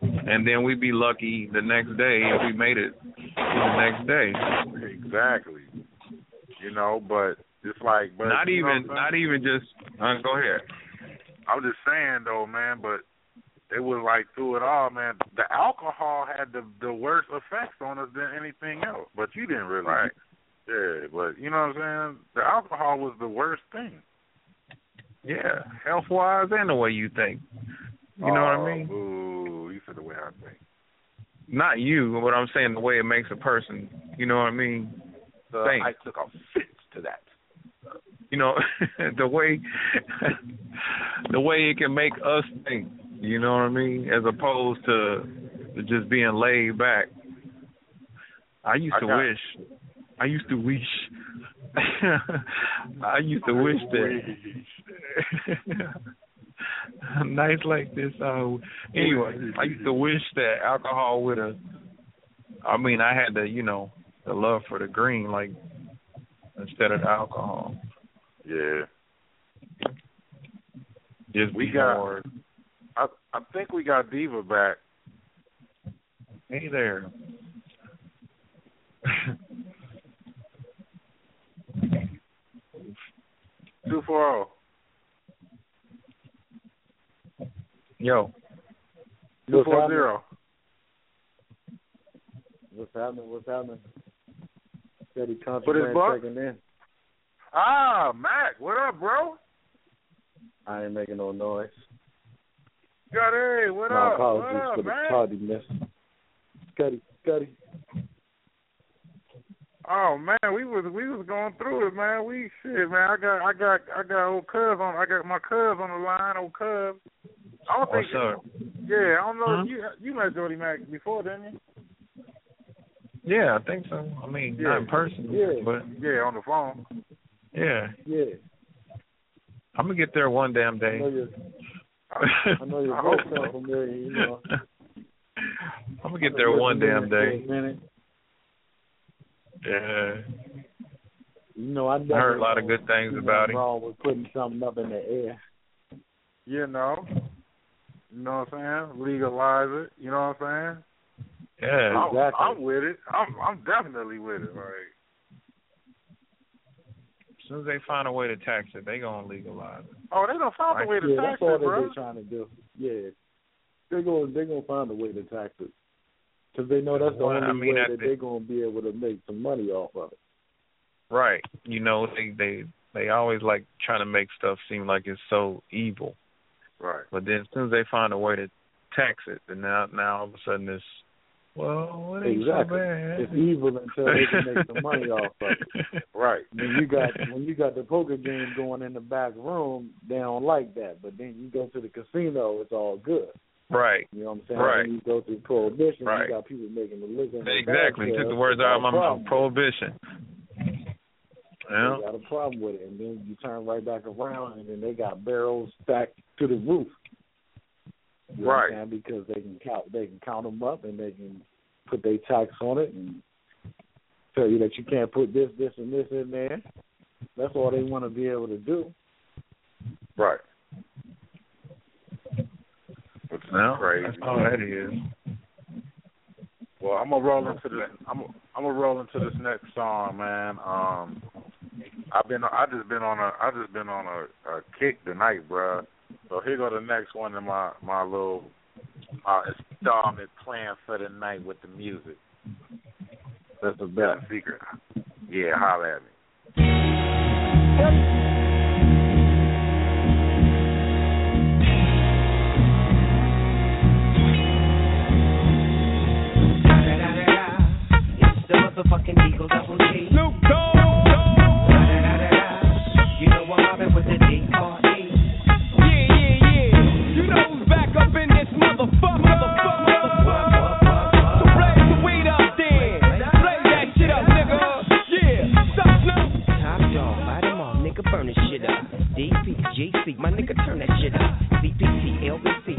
and then we'd be lucky the next day if we made it the next day. Exactly. You know, but it's like, but not even not even just. Uh, go ahead. I'm just saying though, man, but it was like through it all, man. The alcohol had the the worst effects on us than anything else. But you didn't really. Right. Yeah, but you know what I'm saying? The alcohol was the worst thing. Yeah, health wise and the way you think. You know what I oh, mean? Ooh, you said the way I think. Not you, but I'm saying the way it makes a person. You know what I mean? So Think. I took offense to that. You know, (laughs) the way (laughs) the way it can make us think. You know what I mean? As opposed to just being laid back. I used I to wish. I used to wish. (laughs) I used to wish that. (laughs) Nights like this. Uh, anyway, I used to wish that alcohol would have. I mean, I had the you know the love for the green like instead of the alcohol. Yeah. Just We got- more. I I think we got Diva back. Hey there. Two four zero. Yo. Two four zero. What's happening? What's happening? Steady Put his contraband buck? checking in. Ah, Mac, what up, bro? I ain't making no noise. Got hey, what My up? apologies what up, for the man? tardiness. Scotty, Scotty. Oh man, we was we was going through it, man. We shit, man. I got I got I got old Cuz on. I got my Cuz on the line, old Cuz. I don't think. What's up? Yeah, I don't know. Huh? You you met Jody Mac before, didn't you? Yeah, I think so. I mean, not in person, Yeah. but Yeah, on the phone. yeah, Yeah. I'm gonna get there one damn day. Know (laughs) your I know your I voice hope sound so. familiar, you know. (laughs) I'm gonna get there one damn day. For a minute. Yeah, You know, I, I heard a lot of good things nothing about him. wrong with putting something up in the air. You know. You know what I'm saying? Legalize it. You know what I'm saying? Yeah, I'm, Exactly. I'm with it. I'm I'm definitely with it. Like as soon as they find a way to tax it, they gonna legalize it. Oh, they don't find a way to yeah, tax that's all it, that bro. they're trying to do. Yeah, they're going they're gonna find a way to tax it because they know that's the Well, only I mean, way that the- they're gonna be able to make some money off of it. Right. You know, they they they always like trying to make stuff seem like it's so evil. Right. But then as soon as they find a way to tax it, then now now all of a sudden it's well, it ain't Exactly. so bad. It's evil until they can make some money off of it. (laughs) Right. When you got when you got the poker game going in the back room, they don't like that. But then you go to the casino, it's all good. Right. You know what I'm saying? Right. When you go through prohibition, Right. you got people making a living. Exactly. that Took the words out of my mouth. Prohibition. Yeah. They got a problem with it, and then you turn right back around, and then they got barrels stacked to the roof. You know what Because they can count, they can count them up, and they can put their tax on it, and tell you that you can't put this, this, and this in there. That's all they want to be able to do. Right. Which is crazy. That's all that is. Well, I'm gonna roll into this. I'm I'm gonna roll into this next song, man. Um, I've been I just been on a I just been on a, a kick tonight, bruh. So here go the next one in my my little uh installment plan for the night with the music. That's the best secret. Yeah, holla at me. It's the motherfucking Eagle Double G. Snoop Dogg. DPGC, my nigga, turn that shit up.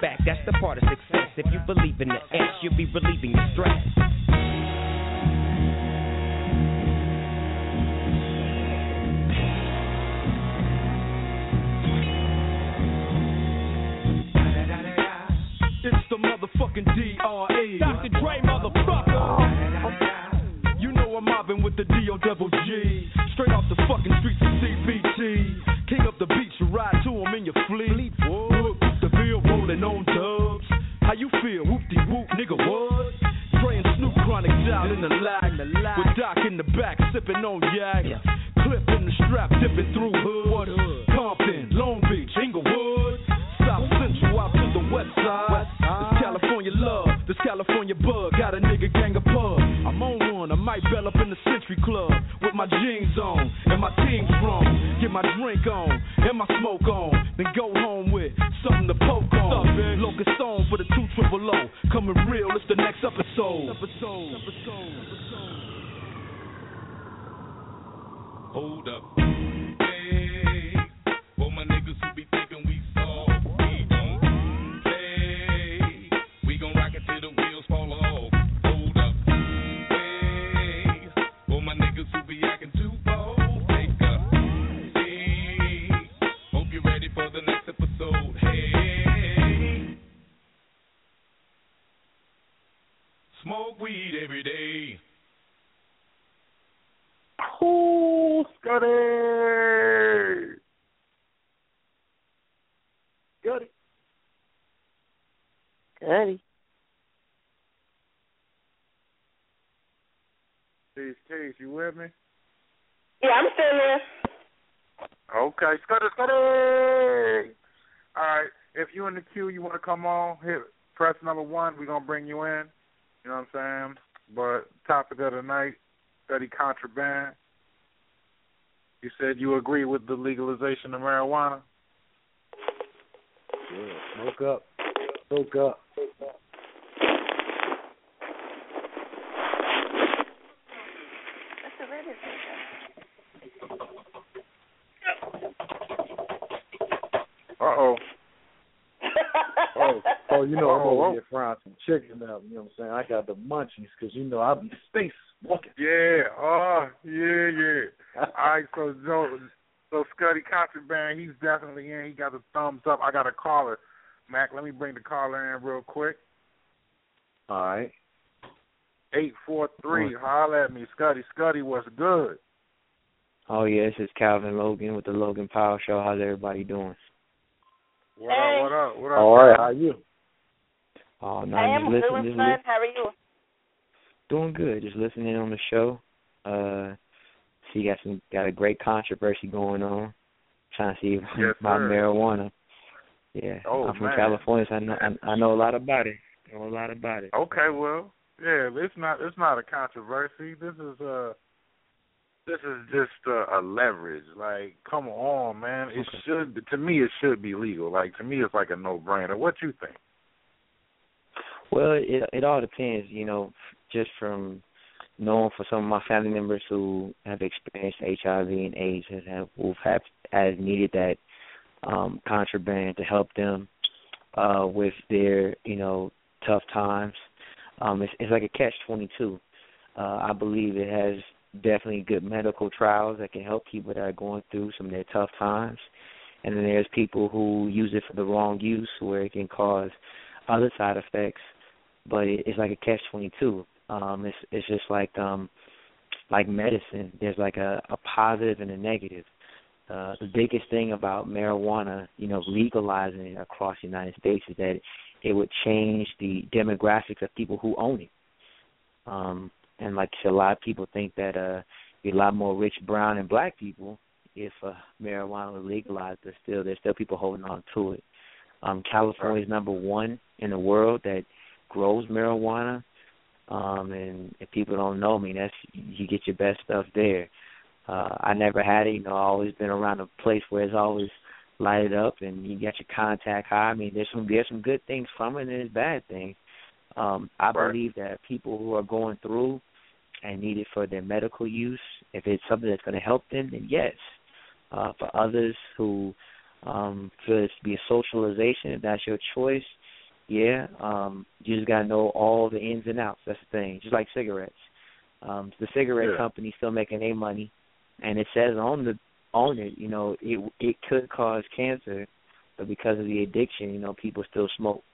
back, that's the part of success. If you believe in the S, you'll be relieving your stress. It's the motherfucking D.R.E. Dr. Dre, motherfucker. You know I'm mobbing with the D.O. Double G. Straight off the fucking streets of CPT. King up the beach, you ride to him in your fleet. Look, the bill rolling on dubs. How you feel? Whoop de whoop, nigga, what? And Snoop Chronic down in the lag. With Doc in the back, sipping on yak. Clip in the strap, dipping through hood. Compton, Long Beach, Inglewood. South Central out to the west side. This California love, this California bug. Got a nigga gang of pub. I'm on one, I might bell up in the Century Club. With my jeans on and my team strong. Get my drink on and my smoke on. Then go Coming real, it's the next. Episode. Hold up. Weed every day. Ooh, Scotty. Scotty. Goody. Peace, peace. You with me? Yeah, I'm still here. Okay, Scotty, Scotty. All right. If you in the queue, you want to come on, hit press number one. We're gonna bring you in. You know what I'm saying? But topic of the night, study contraband. You said you agree with the legalization of marijuana. Yeah, smoke up. Smoke up. Uh oh. Oh, oh, you know I'm over oh. here frying some chicken up. You know what I'm saying? I got the munchies because you know I be (laughs) space walking. Yeah. Oh, yeah, yeah. All right. So Joe, so Scotty Contraband, he's definitely in. He got the thumbs up. I got a caller. Mac, let me bring the caller in real quick. All right. Eight four three. Holler at me, Scotty. Scotty, what's good? Oh yeah, this is Calvin Logan with the Logan Power Show. How's everybody doing? What up? What up? What up? All right. How you? Oh no, I am just doing listen, fine. listen. How are you? Doing good. Just listening on the show. Uh, see, got some got a great controversy going on. Trying to see Yes, (laughs) about sir. marijuana. Yeah, Oh, I'm from man. California, so I know I, I know a lot about it. I know a lot about it. Okay, well, yeah, it's not it's not a controversy. This is uh this is just a, a leverage. Like, come on, man. It Okay. should to me it should be legal. Like to me it's like a no brainer. What you think? Well, it it all depends, you know, just from knowing for some of my family members who have experienced HIV and AIDS and have who have has needed that um contraband to help them uh with their, you know, tough times. Um it's it's like a catch twenty two. Uh I believe it has definitely good medical trials that can help people that are going through some of their tough times. And then there's people who use it for the wrong use where it can cause other side effects but it, it's like a catch twenty two. Um, it's it's just like um, like medicine. There's like a, a positive and a negative. Uh, the biggest thing about marijuana, you know, legalizing it across the United States is that it would change the demographics of people who own it. Um, and like a lot of people think that uh, be a lot more rich brown and black people if uh, marijuana was legalized, but still there's still people holding on to it. Um, California is number one in the world that grows marijuana. Um and if people don't know me, that's you get your best stuff there. Uh I never had it, you know, I always been around a place where it's always lighted up and you got your contact high. I mean there's some there's some good things from it and there's bad things. Um I Right. believe that people who are going through and need it for their medical use, if it's something that's gonna help them, then yes. Uh for others who um feel it to be a socialization, if that's your choice, yeah, um, you just gotta know all the ins and outs. That's the thing. Just like cigarettes. Um, the cigarette Yeah. company's still making their money, and it says on the on it, you know, it it could cause cancer, but because of the addiction, you know, people still smoke.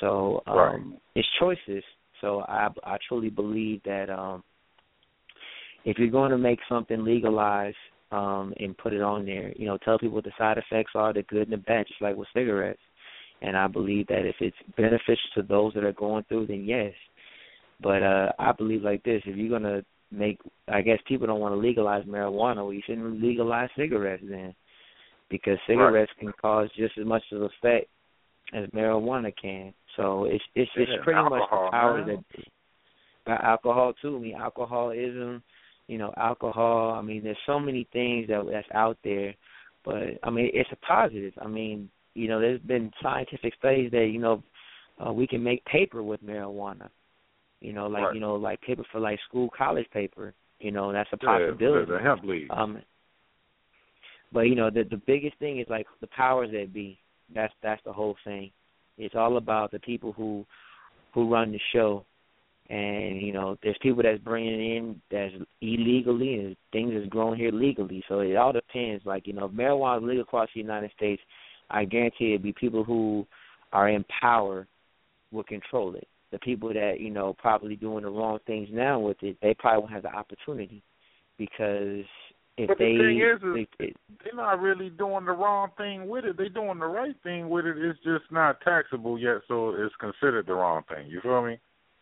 So um, Right. it's choices. So I I truly believe that um, if you're going to make something legalized um, and put it on there, you know, tell people what the side effects are, the good and the bad, just like with cigarettes. And I believe that if it's beneficial to those that are going through, then yes. But uh I believe like this: if you're gonna make, I guess people don't want to legalize marijuana. Well, you shouldn't legalize cigarettes then, because cigarettes can cause just as much of effect as marijuana can. So it's it's it's Yeah, pretty much alcohol, the power man. that got alcohol too. I mean, alcoholism, you know, alcohol. I mean, there's so many things that that's out there, but I mean, it's a positive. I mean, you know, there's been scientific studies that you know uh, we can make paper with marijuana. You know, like Right. you know, like paper for like school, college paper. You know, that's a possibility. the, the hemp leaf. Um, but you know, the the biggest thing is like the powers that be. That's that's the whole thing. It's all about the people who who run the show, and you know, there's people that's bringing in that's illegally, and things that's grown here legally. So it all depends. Like you know, if marijuana is legal across the United States, I guarantee it'd be people who are in power will control it. The people that you know probably doing the wrong things now with it, they probably won't have the opportunity because if But they, the thing is, is they, they they're not really doing the wrong thing with it. They're doing the right thing with it. It's just not taxable yet, so it's considered the wrong thing. You feel me?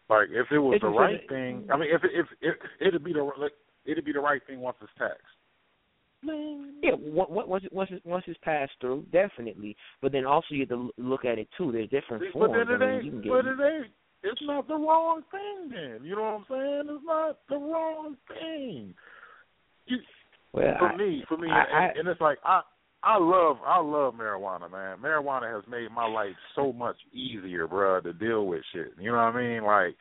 Like if it was the right thing, I mean, if it, if it, it'd be the like, it'd be the right thing once it's taxed. Yeah, on- on- once it- once it, once it's passed through, definitely. But then also you have to look at it too. There's different But forms. then it I mean, you can get But it ain't. It's not the wrong thing. Then you know what I'm saying? It's not the wrong thing. You, well, for I- me, for me, I- and, I- and it's like I, I love, I love marijuana, man. Marijuana has made my life so much easier, bruh, to deal with shit. You know what I mean? Like,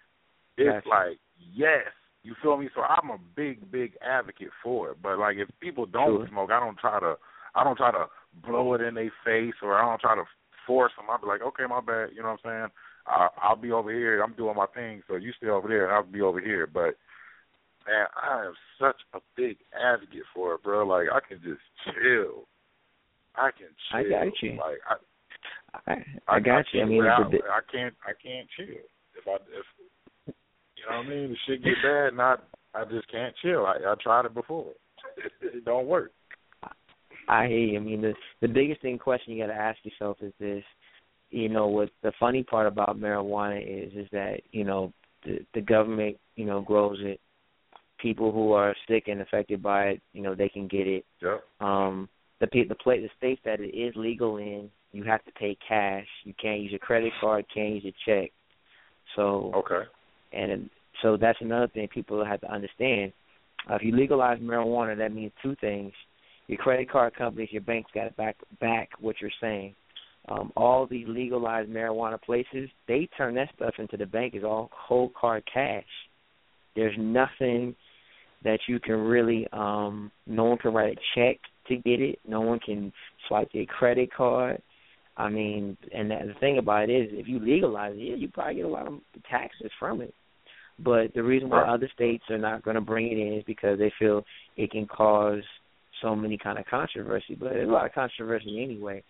it's Gotcha. like yes, you feel me? So I'm a big, big advocate for it. But like, if people don't Sure. smoke, I don't try to, I don't try to blow it in their face, or I don't try to force them. I'll be like, okay, my bad. You know what I'm saying? I, I'll be over here. I'm doing my thing, so you stay over there, and I'll be over here. But man, I am such a big advocate for it, bro. Like I can just chill. I can chill. I got you. Like I, I, I got you. I mean, without- the, the, I can't. I can't chill. If I, if you know what I mean, the shit get bad, and I, I just can't chill. I, I tried it before. it don't work. I hear you. I mean, the the biggest thing question you got to ask yourself is this: you know what the funny part about marijuana is is that you know the the government you know grows it. People who are sick and affected by it, you know, they can get it. Yep. Um, the pe- the play the states that it is legal in, you have to pay cash. You can't use your credit card, can't use your check. So okay, and so that's another thing people have to understand. Uh, if you legalize marijuana, that means two things: your credit card companies, your banks got to back back what you're saying. Um, all these legalized marijuana places, they turn that stuff into the bank as all cold card cash. There's nothing that you can really um no one can write a check to get it. No one can swipe their credit card. I mean, and that, the thing about it is, if you legalize it, yeah, you probably get a lot of taxes from it. But the reason why other states are not going to bring it in is because they feel it can cause so many kind of controversy. But there's a lot of controversy anyway.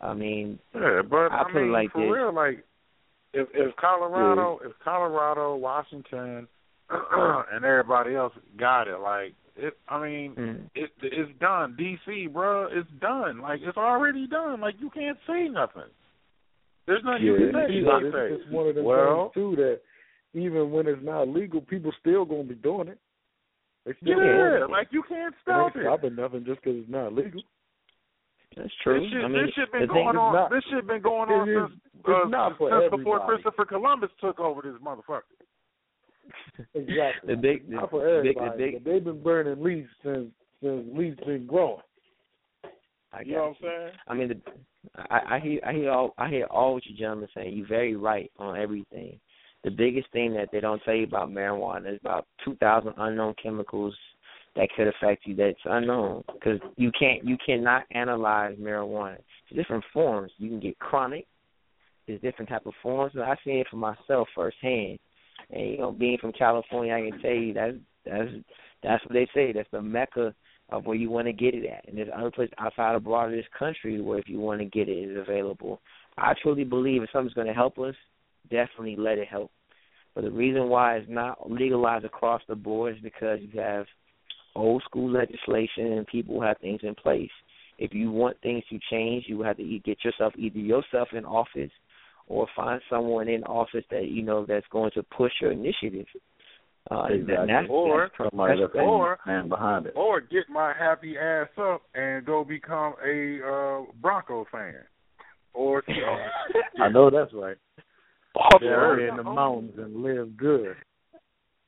I mean, Yeah, but I I, put it mean, like for this. real, like if if Colorado, if Colorado, Washington, (clears throat) and everybody else got it, like it. I mean, Mm. it it's done. DC, bro, it's done. Like it's already done. Like you can't say nothing. There's nothing you Yeah, can say. it's, it's, say, it's one of the well, things too that even when it's not legal, people still gonna be doing it. They still yeah, it. like you can't It stop ain't it. stopping nothing just because it's not legal. That's true. This shit, I mean, this shit the been going on. not- this shit been going on is- since uh, not for since before. Christopher Columbus took over this motherfucker. Exactly. the big, the, not for the big, everybody. the big. but they've been burning leaves since since leaves been growing. I You know what I'm saying? I mean, the, I, I hear, I hear all, I hear all what you gentlemen saying. You're very right on everything. The biggest thing that they don't tell you about marijuana is about 2,000 unknown chemicals that could affect you. That's unknown because you can't, you cannot analyze marijuana. There's different forms. You can get chronic. There's different type of forms. I've seen it for myself firsthand. And you know, being from California, I can tell you that that's that's what they say. That's the mecca of where you want to get it at. And there's other places outside abroad of this country where if you want to get it, it's available. I truly believe if something's going to help us, definitely let it help. But the reason why it's not legalized across the board is because you have old school legislation and people have things in place. If you want things to change, you have to get yourself either yourself in office or find someone in office that you know that's going to push your initiative. Uh, and Exactly. that's, Or- that's, Somebody that's that's Or- man behind it. or get my happy ass up and go become a uh Bronco fan. Or (laughs) I know that's right. Off Down the in the oh. mountains and live good.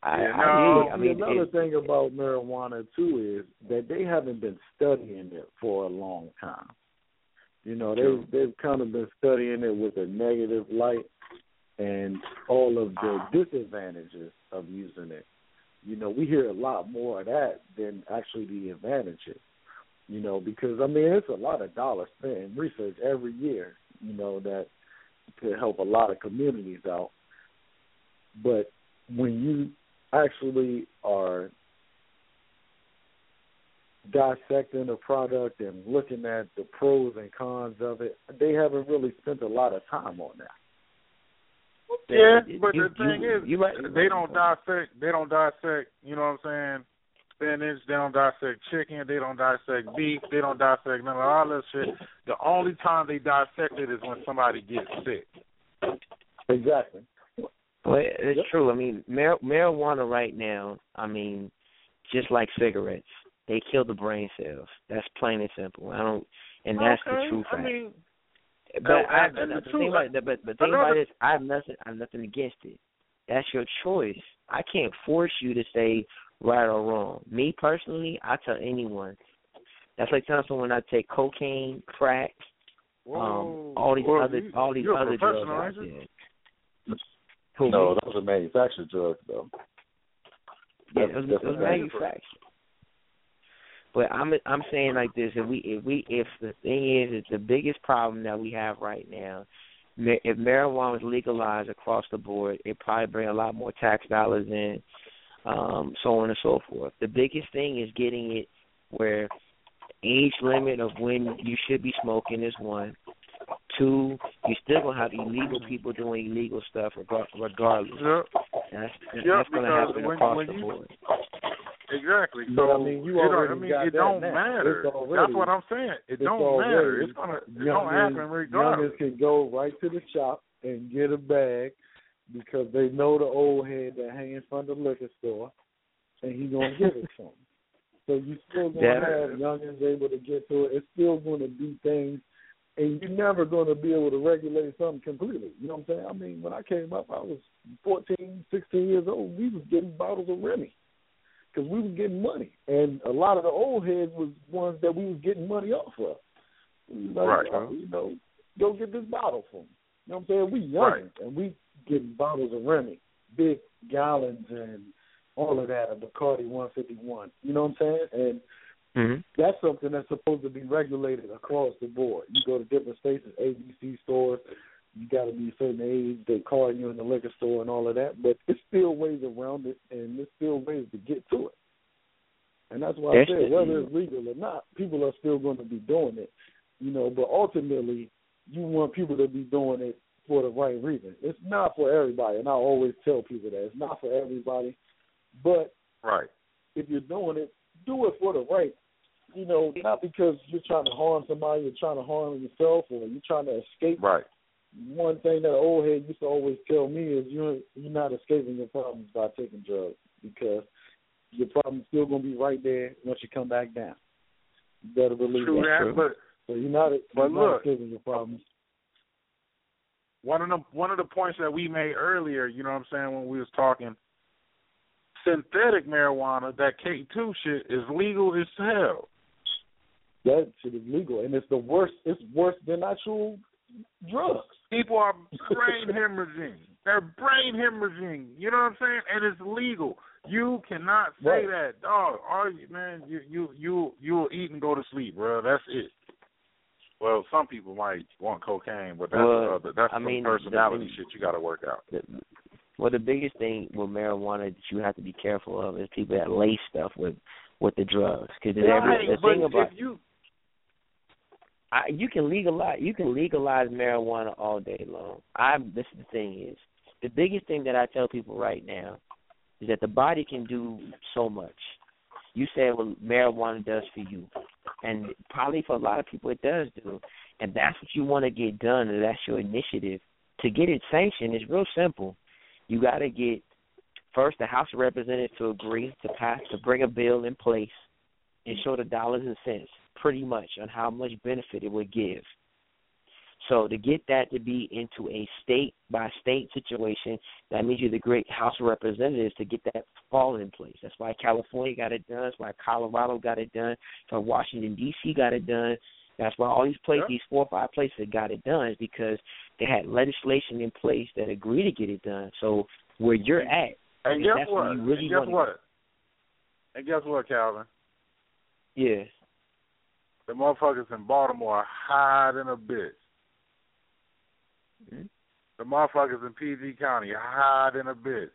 I, Yeah, no, hear you. I mean, another it, thing about marijuana too is that they haven't been studying it for a long time. You know, they they've kind of been studying it with a negative light and all of the disadvantages of using it. You know, we hear a lot more of that than actually the advantages. You know, because I mean it's a lot of dollars spent in research every year, you know, that could help a lot of communities out. But when you actually are dissecting a product and looking at the pros and cons of it, they haven't really spent a lot of time on that. Yeah, but you- the thing you- is, you right- they don't dissect. They don't dissect. You know what I'm saying? Spinach. They don't dissect chicken. They don't dissect beef. They don't dissect none of all that shit. The only time they dissect it is when somebody gets sick. Exactly. Well, it's true. I mean, mar- marijuana right now. I mean, just like cigarettes, they kill the brain cells. That's plain and simple. I don't, and that's okay. the true fact. I mean, but and- I, and- and the the thing about the, but the thing about this, I have nothing. I have nothing against it. That's your choice. I can't force you to say right or wrong. Me personally, I tell anyone. That's like telling someone I take cocaine, crack, um, all these Well, other you- all these other drugs out there. Who, No, me? those are manufactured drugs, though. Yeah, That's- it was, that's it was what that is. manufactured. But I'm I'm saying like this: if we if we if the thing is, it's the biggest problem that we have right now. ma- If marijuana was legalized across the board, it probably bring a lot more tax dollars in, um, so on and so forth. The biggest thing is getting it where age limit of when you should be smoking is one. Two, you still gonna have illegal people doing illegal stuff regar- regardless. Yep. That's Yep, that's gonna happen when- across when the you- board. Exactly. But, So I mean, you it don't- already I mean, got it that don't now. matter. Already, That's what I'm saying. It it's don't already, matter. It's gonna it's gonna happen youngins- regardless. Youngins can go right to the shop and get a bag because they know the old head that hang in front of the liquor store, and he gonna give it to them. So you still gonna have youngins able to get to it. It's still gonna be things, and you're never gonna be able to regulate something completely. You know what I'm saying? I mean, when I came up, I was 14, 16 years old. We was getting bottles of Remy because we was getting money, and a lot of the old heads was ones that we was getting money off of. Like, Right. oh, you know, go get this bottle from me. You know what I'm saying? We young Right. and we getting bottles of Remy, big gallons and all of that of Bacardi 151. You know what I'm saying? And Mm-hmm. that's something that's supposed to be regulated across the board. You go to different states, ABC stores, you got to be a certain age. They call you in the liquor store and all of that, but it's still ways around it, and there's still ways to get to it. And that's why That's I said whether it's legal or not, people are still going to be doing it. You know, but ultimately, you want people to be doing it for the right reason. It's not for everybody, and I always tell people that it's not for everybody. But Right. if you're doing it, do it for the right. You know, not because you're trying to harm somebody, you're trying to harm yourself, or you're trying to escape. Right. One thing that old head used to always tell me is you're you're not escaping your problems by taking drugs because your problem's still gonna be right there once you come back down. You better believe True that. that, but so you're not but you're not look. escaping your problems. One of the one of the points that we made earlier, you know what I'm saying, when we was talking synthetic marijuana, that K two shit is legal as hell. That shit is legal, and it's the worst. It's worse than actual drugs. People are (laughs) brain hemorrhaging. They're brain hemorrhaging. You know what I'm saying? And it's legal. You cannot say Right. that, dog. Are you, man? You you you you'll eat and go to sleep, bro. That's it. Well, some people might want cocaine, but that's Well, uh, that's I mean, personality the- shit you got to work out. The, well, the biggest thing with marijuana that you have to be careful of is people that lace stuff with with the drugs. Because Right, the thing about if you I, you can legalize you can legalize marijuana all day long. I this is the thing is the biggest thing that I tell people right now is that the body can do so much. You said what marijuana does for you, and probably for a lot of people it does do, and that's what you want to get done, and that's your initiative. To get it sanctioned is real simple. You got to get first the House of Representatives to agree to pass to bring a bill in place and show the dollars and cents pretty much on how much benefit it would give. So to get that to be into a state by state situation, that means you're the great House of Representatives to get that fall in place. That's why California got it done. That's why Colorado got it done. That's why Washington D.C. got it done. That's why all these places, these four or five places that got it done is because they had legislation in place that agreed to get it done. So where you're at, And guess that's what? where you really and guess what? And guess what, Calvin? Yeah. The motherfuckers in Baltimore are hiding a bitch. Mm-hmm. The motherfuckers in PG County are high than a bitch.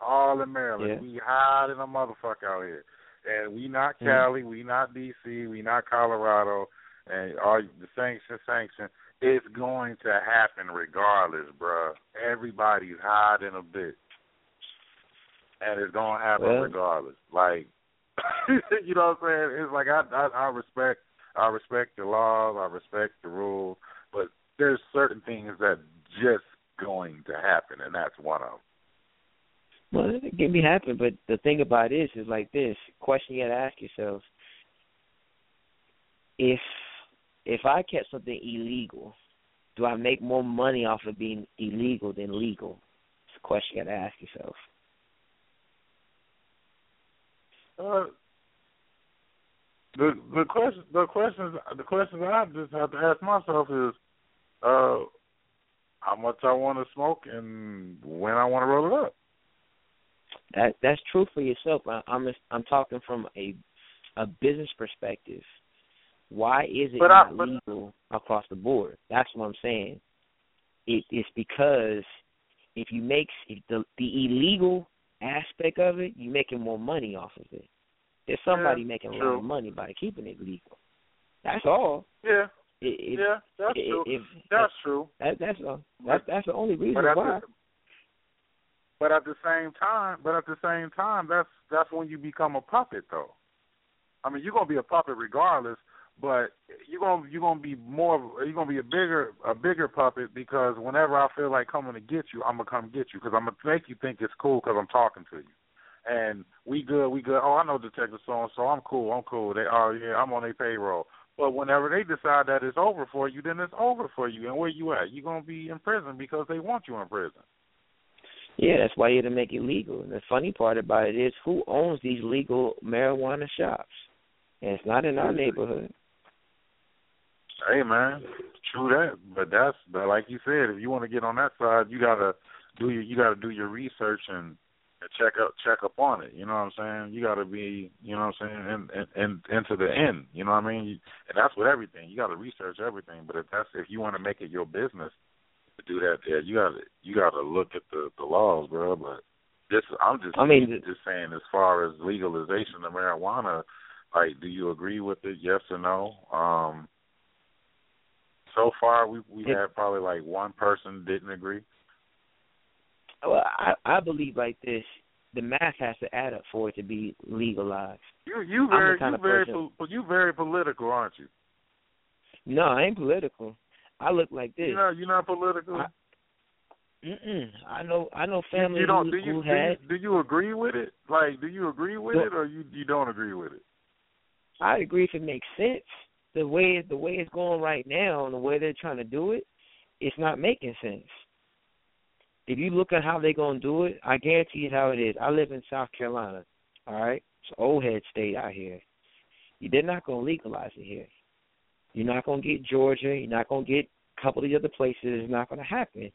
All in Maryland. Yeah. We high than a motherfucker out here. And we not Mhm. Cali, we not DC, we not Colorado, and all the sanction, sanction. It's going to happen regardless, bruh. Everybody's hiding a bitch. And it's gonna happen Well- regardless. Like (laughs) you know what I'm saying? It's like I, I I respect I respect the laws, I respect the rules, but there's certain things that just going to happen, and that's one of them. Well, it can be happen, but the thing about it is, is like this question you got to ask yourself: if if I kept something illegal, do I make more money off of being illegal than legal? It's a question you got to ask yourself. Uh, the the question the questions the questions I just have to ask myself is, uh, how much I want to smoke and when I want to roll it up. That that's true for yourself. I, I'm I'm talking from a a business perspective. Why is it But I- not but- legal across the board? That's what I'm saying. It, it's because if you make if the the illegal aspect of it, you're making more money off of it. There's somebody Yeah, making a lot of money by keeping it legal. That's all. Yeah, It, it, yeah, that's it- true. if- that's true. that, that's all. That's that's the only reason But why. the, but at the same time, but at the same time, that's that's when you become a puppet, though. I mean, you're gonna be a puppet regardless, but you're gonna you're gonna be more you're gonna be a bigger a bigger puppet because whenever I feel like coming to get you, I'm gonna come get you because I'm gonna make you think it's cool because I'm talking to you. And we good, we good. Oh, I know Detective so and so. I'm cool. I'm cool. They oh yeah, I'm on their payroll. But whenever they decide that it's over for you, then it's over for you. And where you at? You're gonna be in prison because they want you in prison. Yeah, that's why you had to make it legal. And the funny part about it is, who owns these legal marijuana shops? And it's not in our neighborhood. Hey man, true that. But that's but like you said, if you want to get on that side, you gotta do your you gotta do your research and, and check up check up on it. You know what I'm saying? You gotta be you know what I'm saying and and and into the end. You know what I mean? And that's with everything. You gotta research everything. But if that's if you want to make it your business to do that, yeah, you gotta you gotta look at the the laws, bro. But this I'm just I mean, just saying as far as legalization of marijuana, like, do you agree with it? Yes or no? Um so far we we It- had probably like one person didn't agree. Well, I I believe like this: the math has to add up for it to be legalized. You you very you very po- you very political, aren't you? No, I ain't political. I look like this. You know you're not political. I- Mm-mm. I know I know family you don't who, do you, who do had. you do you agree with it? Like, do you agree with it, or you you don't agree with it? I agree if it makes sense. The way the way it's going right now and the way they're trying to do it, it's not making sense. If you look at how they're gonna do it, I guarantee you how it is. I live in South Carolina. All right, it's an old head state out here. They're not gonna legalize it here. You're not gonna get Georgia. You're not gonna get a couple of the other places. It's not gonna happen.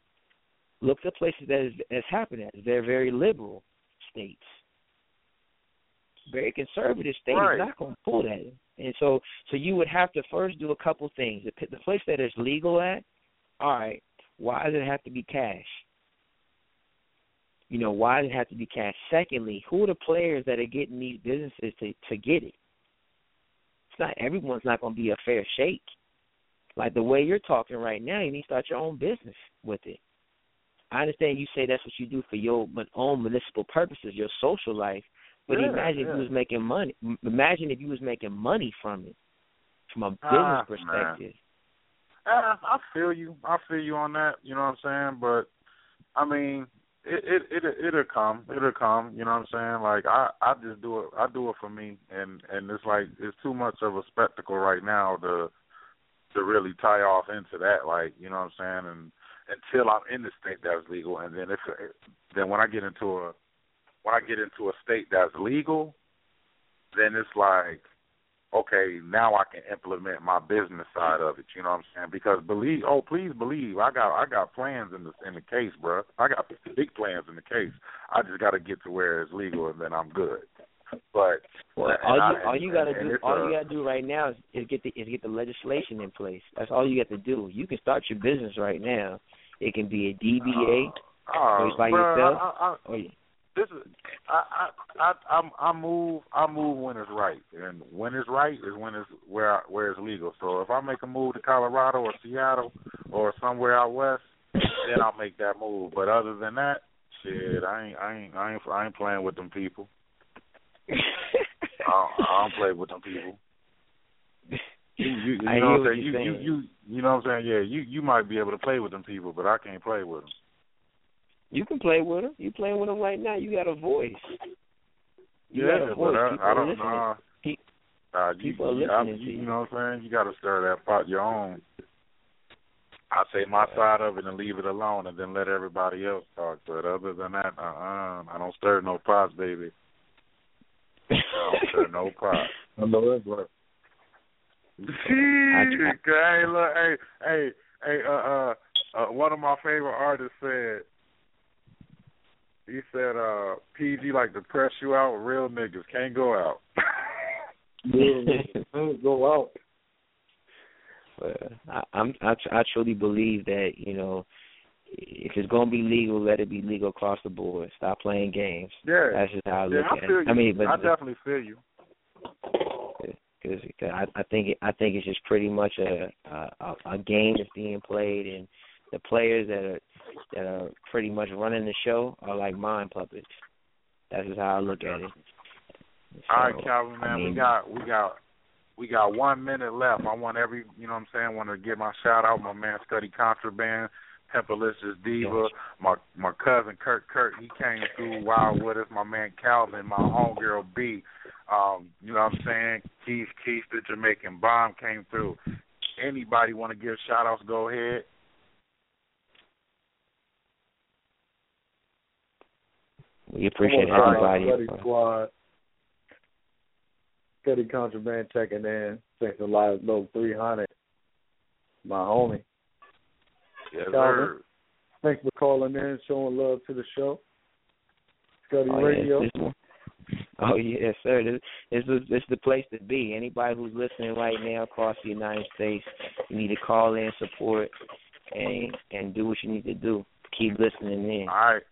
Look at the places that is, that's happening at. They're very liberal states. Very conservative state Right. not going to pull that. And so, so you would have to first do a couple things. The, the place that is legal at, all right. Why does it have to be cash? You know, why does it have to be cash? Secondly, who are the players that are getting these businesses to to get it? It's not everyone's not going to be a fair shake. Like the way you're talking right now, you need to start your own business with it. I understand you say that's what you do for your own municipal purposes, your social life. But Yeah, imagine if you was making money. Imagine if you was making money from it, from a business Ah, man. perspective. Uh, I feel you. I feel you on that. You know what I'm saying? But I mean, it it it it'll come. It'll come. You know what I'm saying? Like I I just do it. I do it for me, and and it's like it's too much of a spectacle right now to to really tie off into that. Like you know what I'm saying? And until I'm in the state that's legal, and then if then when I get into a when I get into a state that's legal, then it's like okay, now I can implement my business side of it. You know what I'm saying? Because believe, oh, please believe, I got I got plans in the in the case, bro. I got big plans in the case. I just got to get to where it's legal, and then I'm good. But Well, all you I- all you gotta do all a- you gotta do right now is, is get the is get the legislation in place. That's all you have to do. You can start your business right now. It can be a DBA, Oh, uh, or it's by bruh, yourself, I, I, or you, this is I I I I'm- move I move when it's right, and when it's right is when it's where I, where it's legal. So if I make a move to Colorado or Seattle or somewhere out west, then I'll make that move. But other than that, shit, I ain't I ain't I ain't I ain't playing with them people. I don't, I don't play with them people. You, you, you know what I'm saying? You, you you you know what I'm saying? Yeah, you you might be able to play with them people, but I can't play with them. You can play with them. You playing with them right now. You got a voice. You yeah, got a voice. but I, People I don't know. Pe- Uh, you, People you, I, listening to you, you. know what I'm saying? You got to stir that pot your own. I say my side of it and leave it alone, and then let everybody else talk. But other than that, uh, uh I don't stir no pots, baby. I don't stir no (laughs) pots. I know that's right. (laughs) hey, look, hey, hey, hey, uh, uh, uh, one of my favorite artists said, he said, uh, PG like to press you out, real niggas can't go out. (laughs) Yeah, go out. But I, I'm I, tr- I truly believe that you know if it's gonna be legal, let it be legal across the board. Stop playing games. Yeah. That's just how I yeah, look I at feel it. you. I mean, but I definitely feel you. because I, I think it, I think it's just pretty much a, a a game that's being played, and the players that are that are pretty much running the show are like mind puppets. That's just how I look at it. So, All right, Calvin, man, I mean, we got we got we got one minute left. I want every you know what I'm saying. I want to give my shout out my man Study Contraband, Pimpalicious Diva, my my cousin Kurt Kurt. He came through wild with us. My man Calvin, my homegirl B. Um, you know what I'm saying? Keith Keith the Jamaican Bomb came through. Anybody want to give shout outs? Go ahead. We appreciate on, everybody. Right, squad. Steady contraband checking in. Thanks a lot, low three hundred. My homie. Yes, sir. Thanks for calling in, showing love to the show. Scotty oh, Radio. Yes, oh yes, sir. This, this is this is the place to be. Anybody who's listening right now across the United States, you need to call in, support, and and do what you need to do. Keep listening in. All right.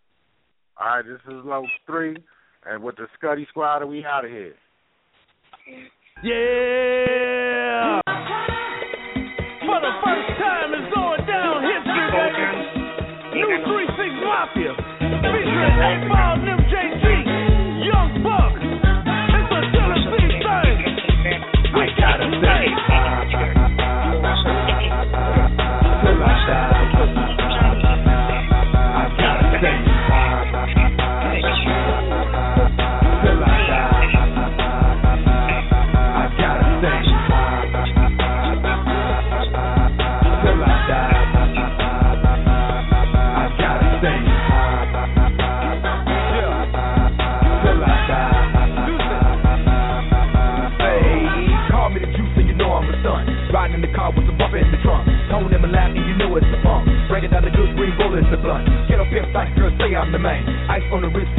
All right, this is low three, and with the Scotty Squad, we out of here. Yeah. For the first time, it's going down history, baby. New 3 Six Mafia featuring Eight Get up, here, like girl, say I'm the man. Ice on the wrist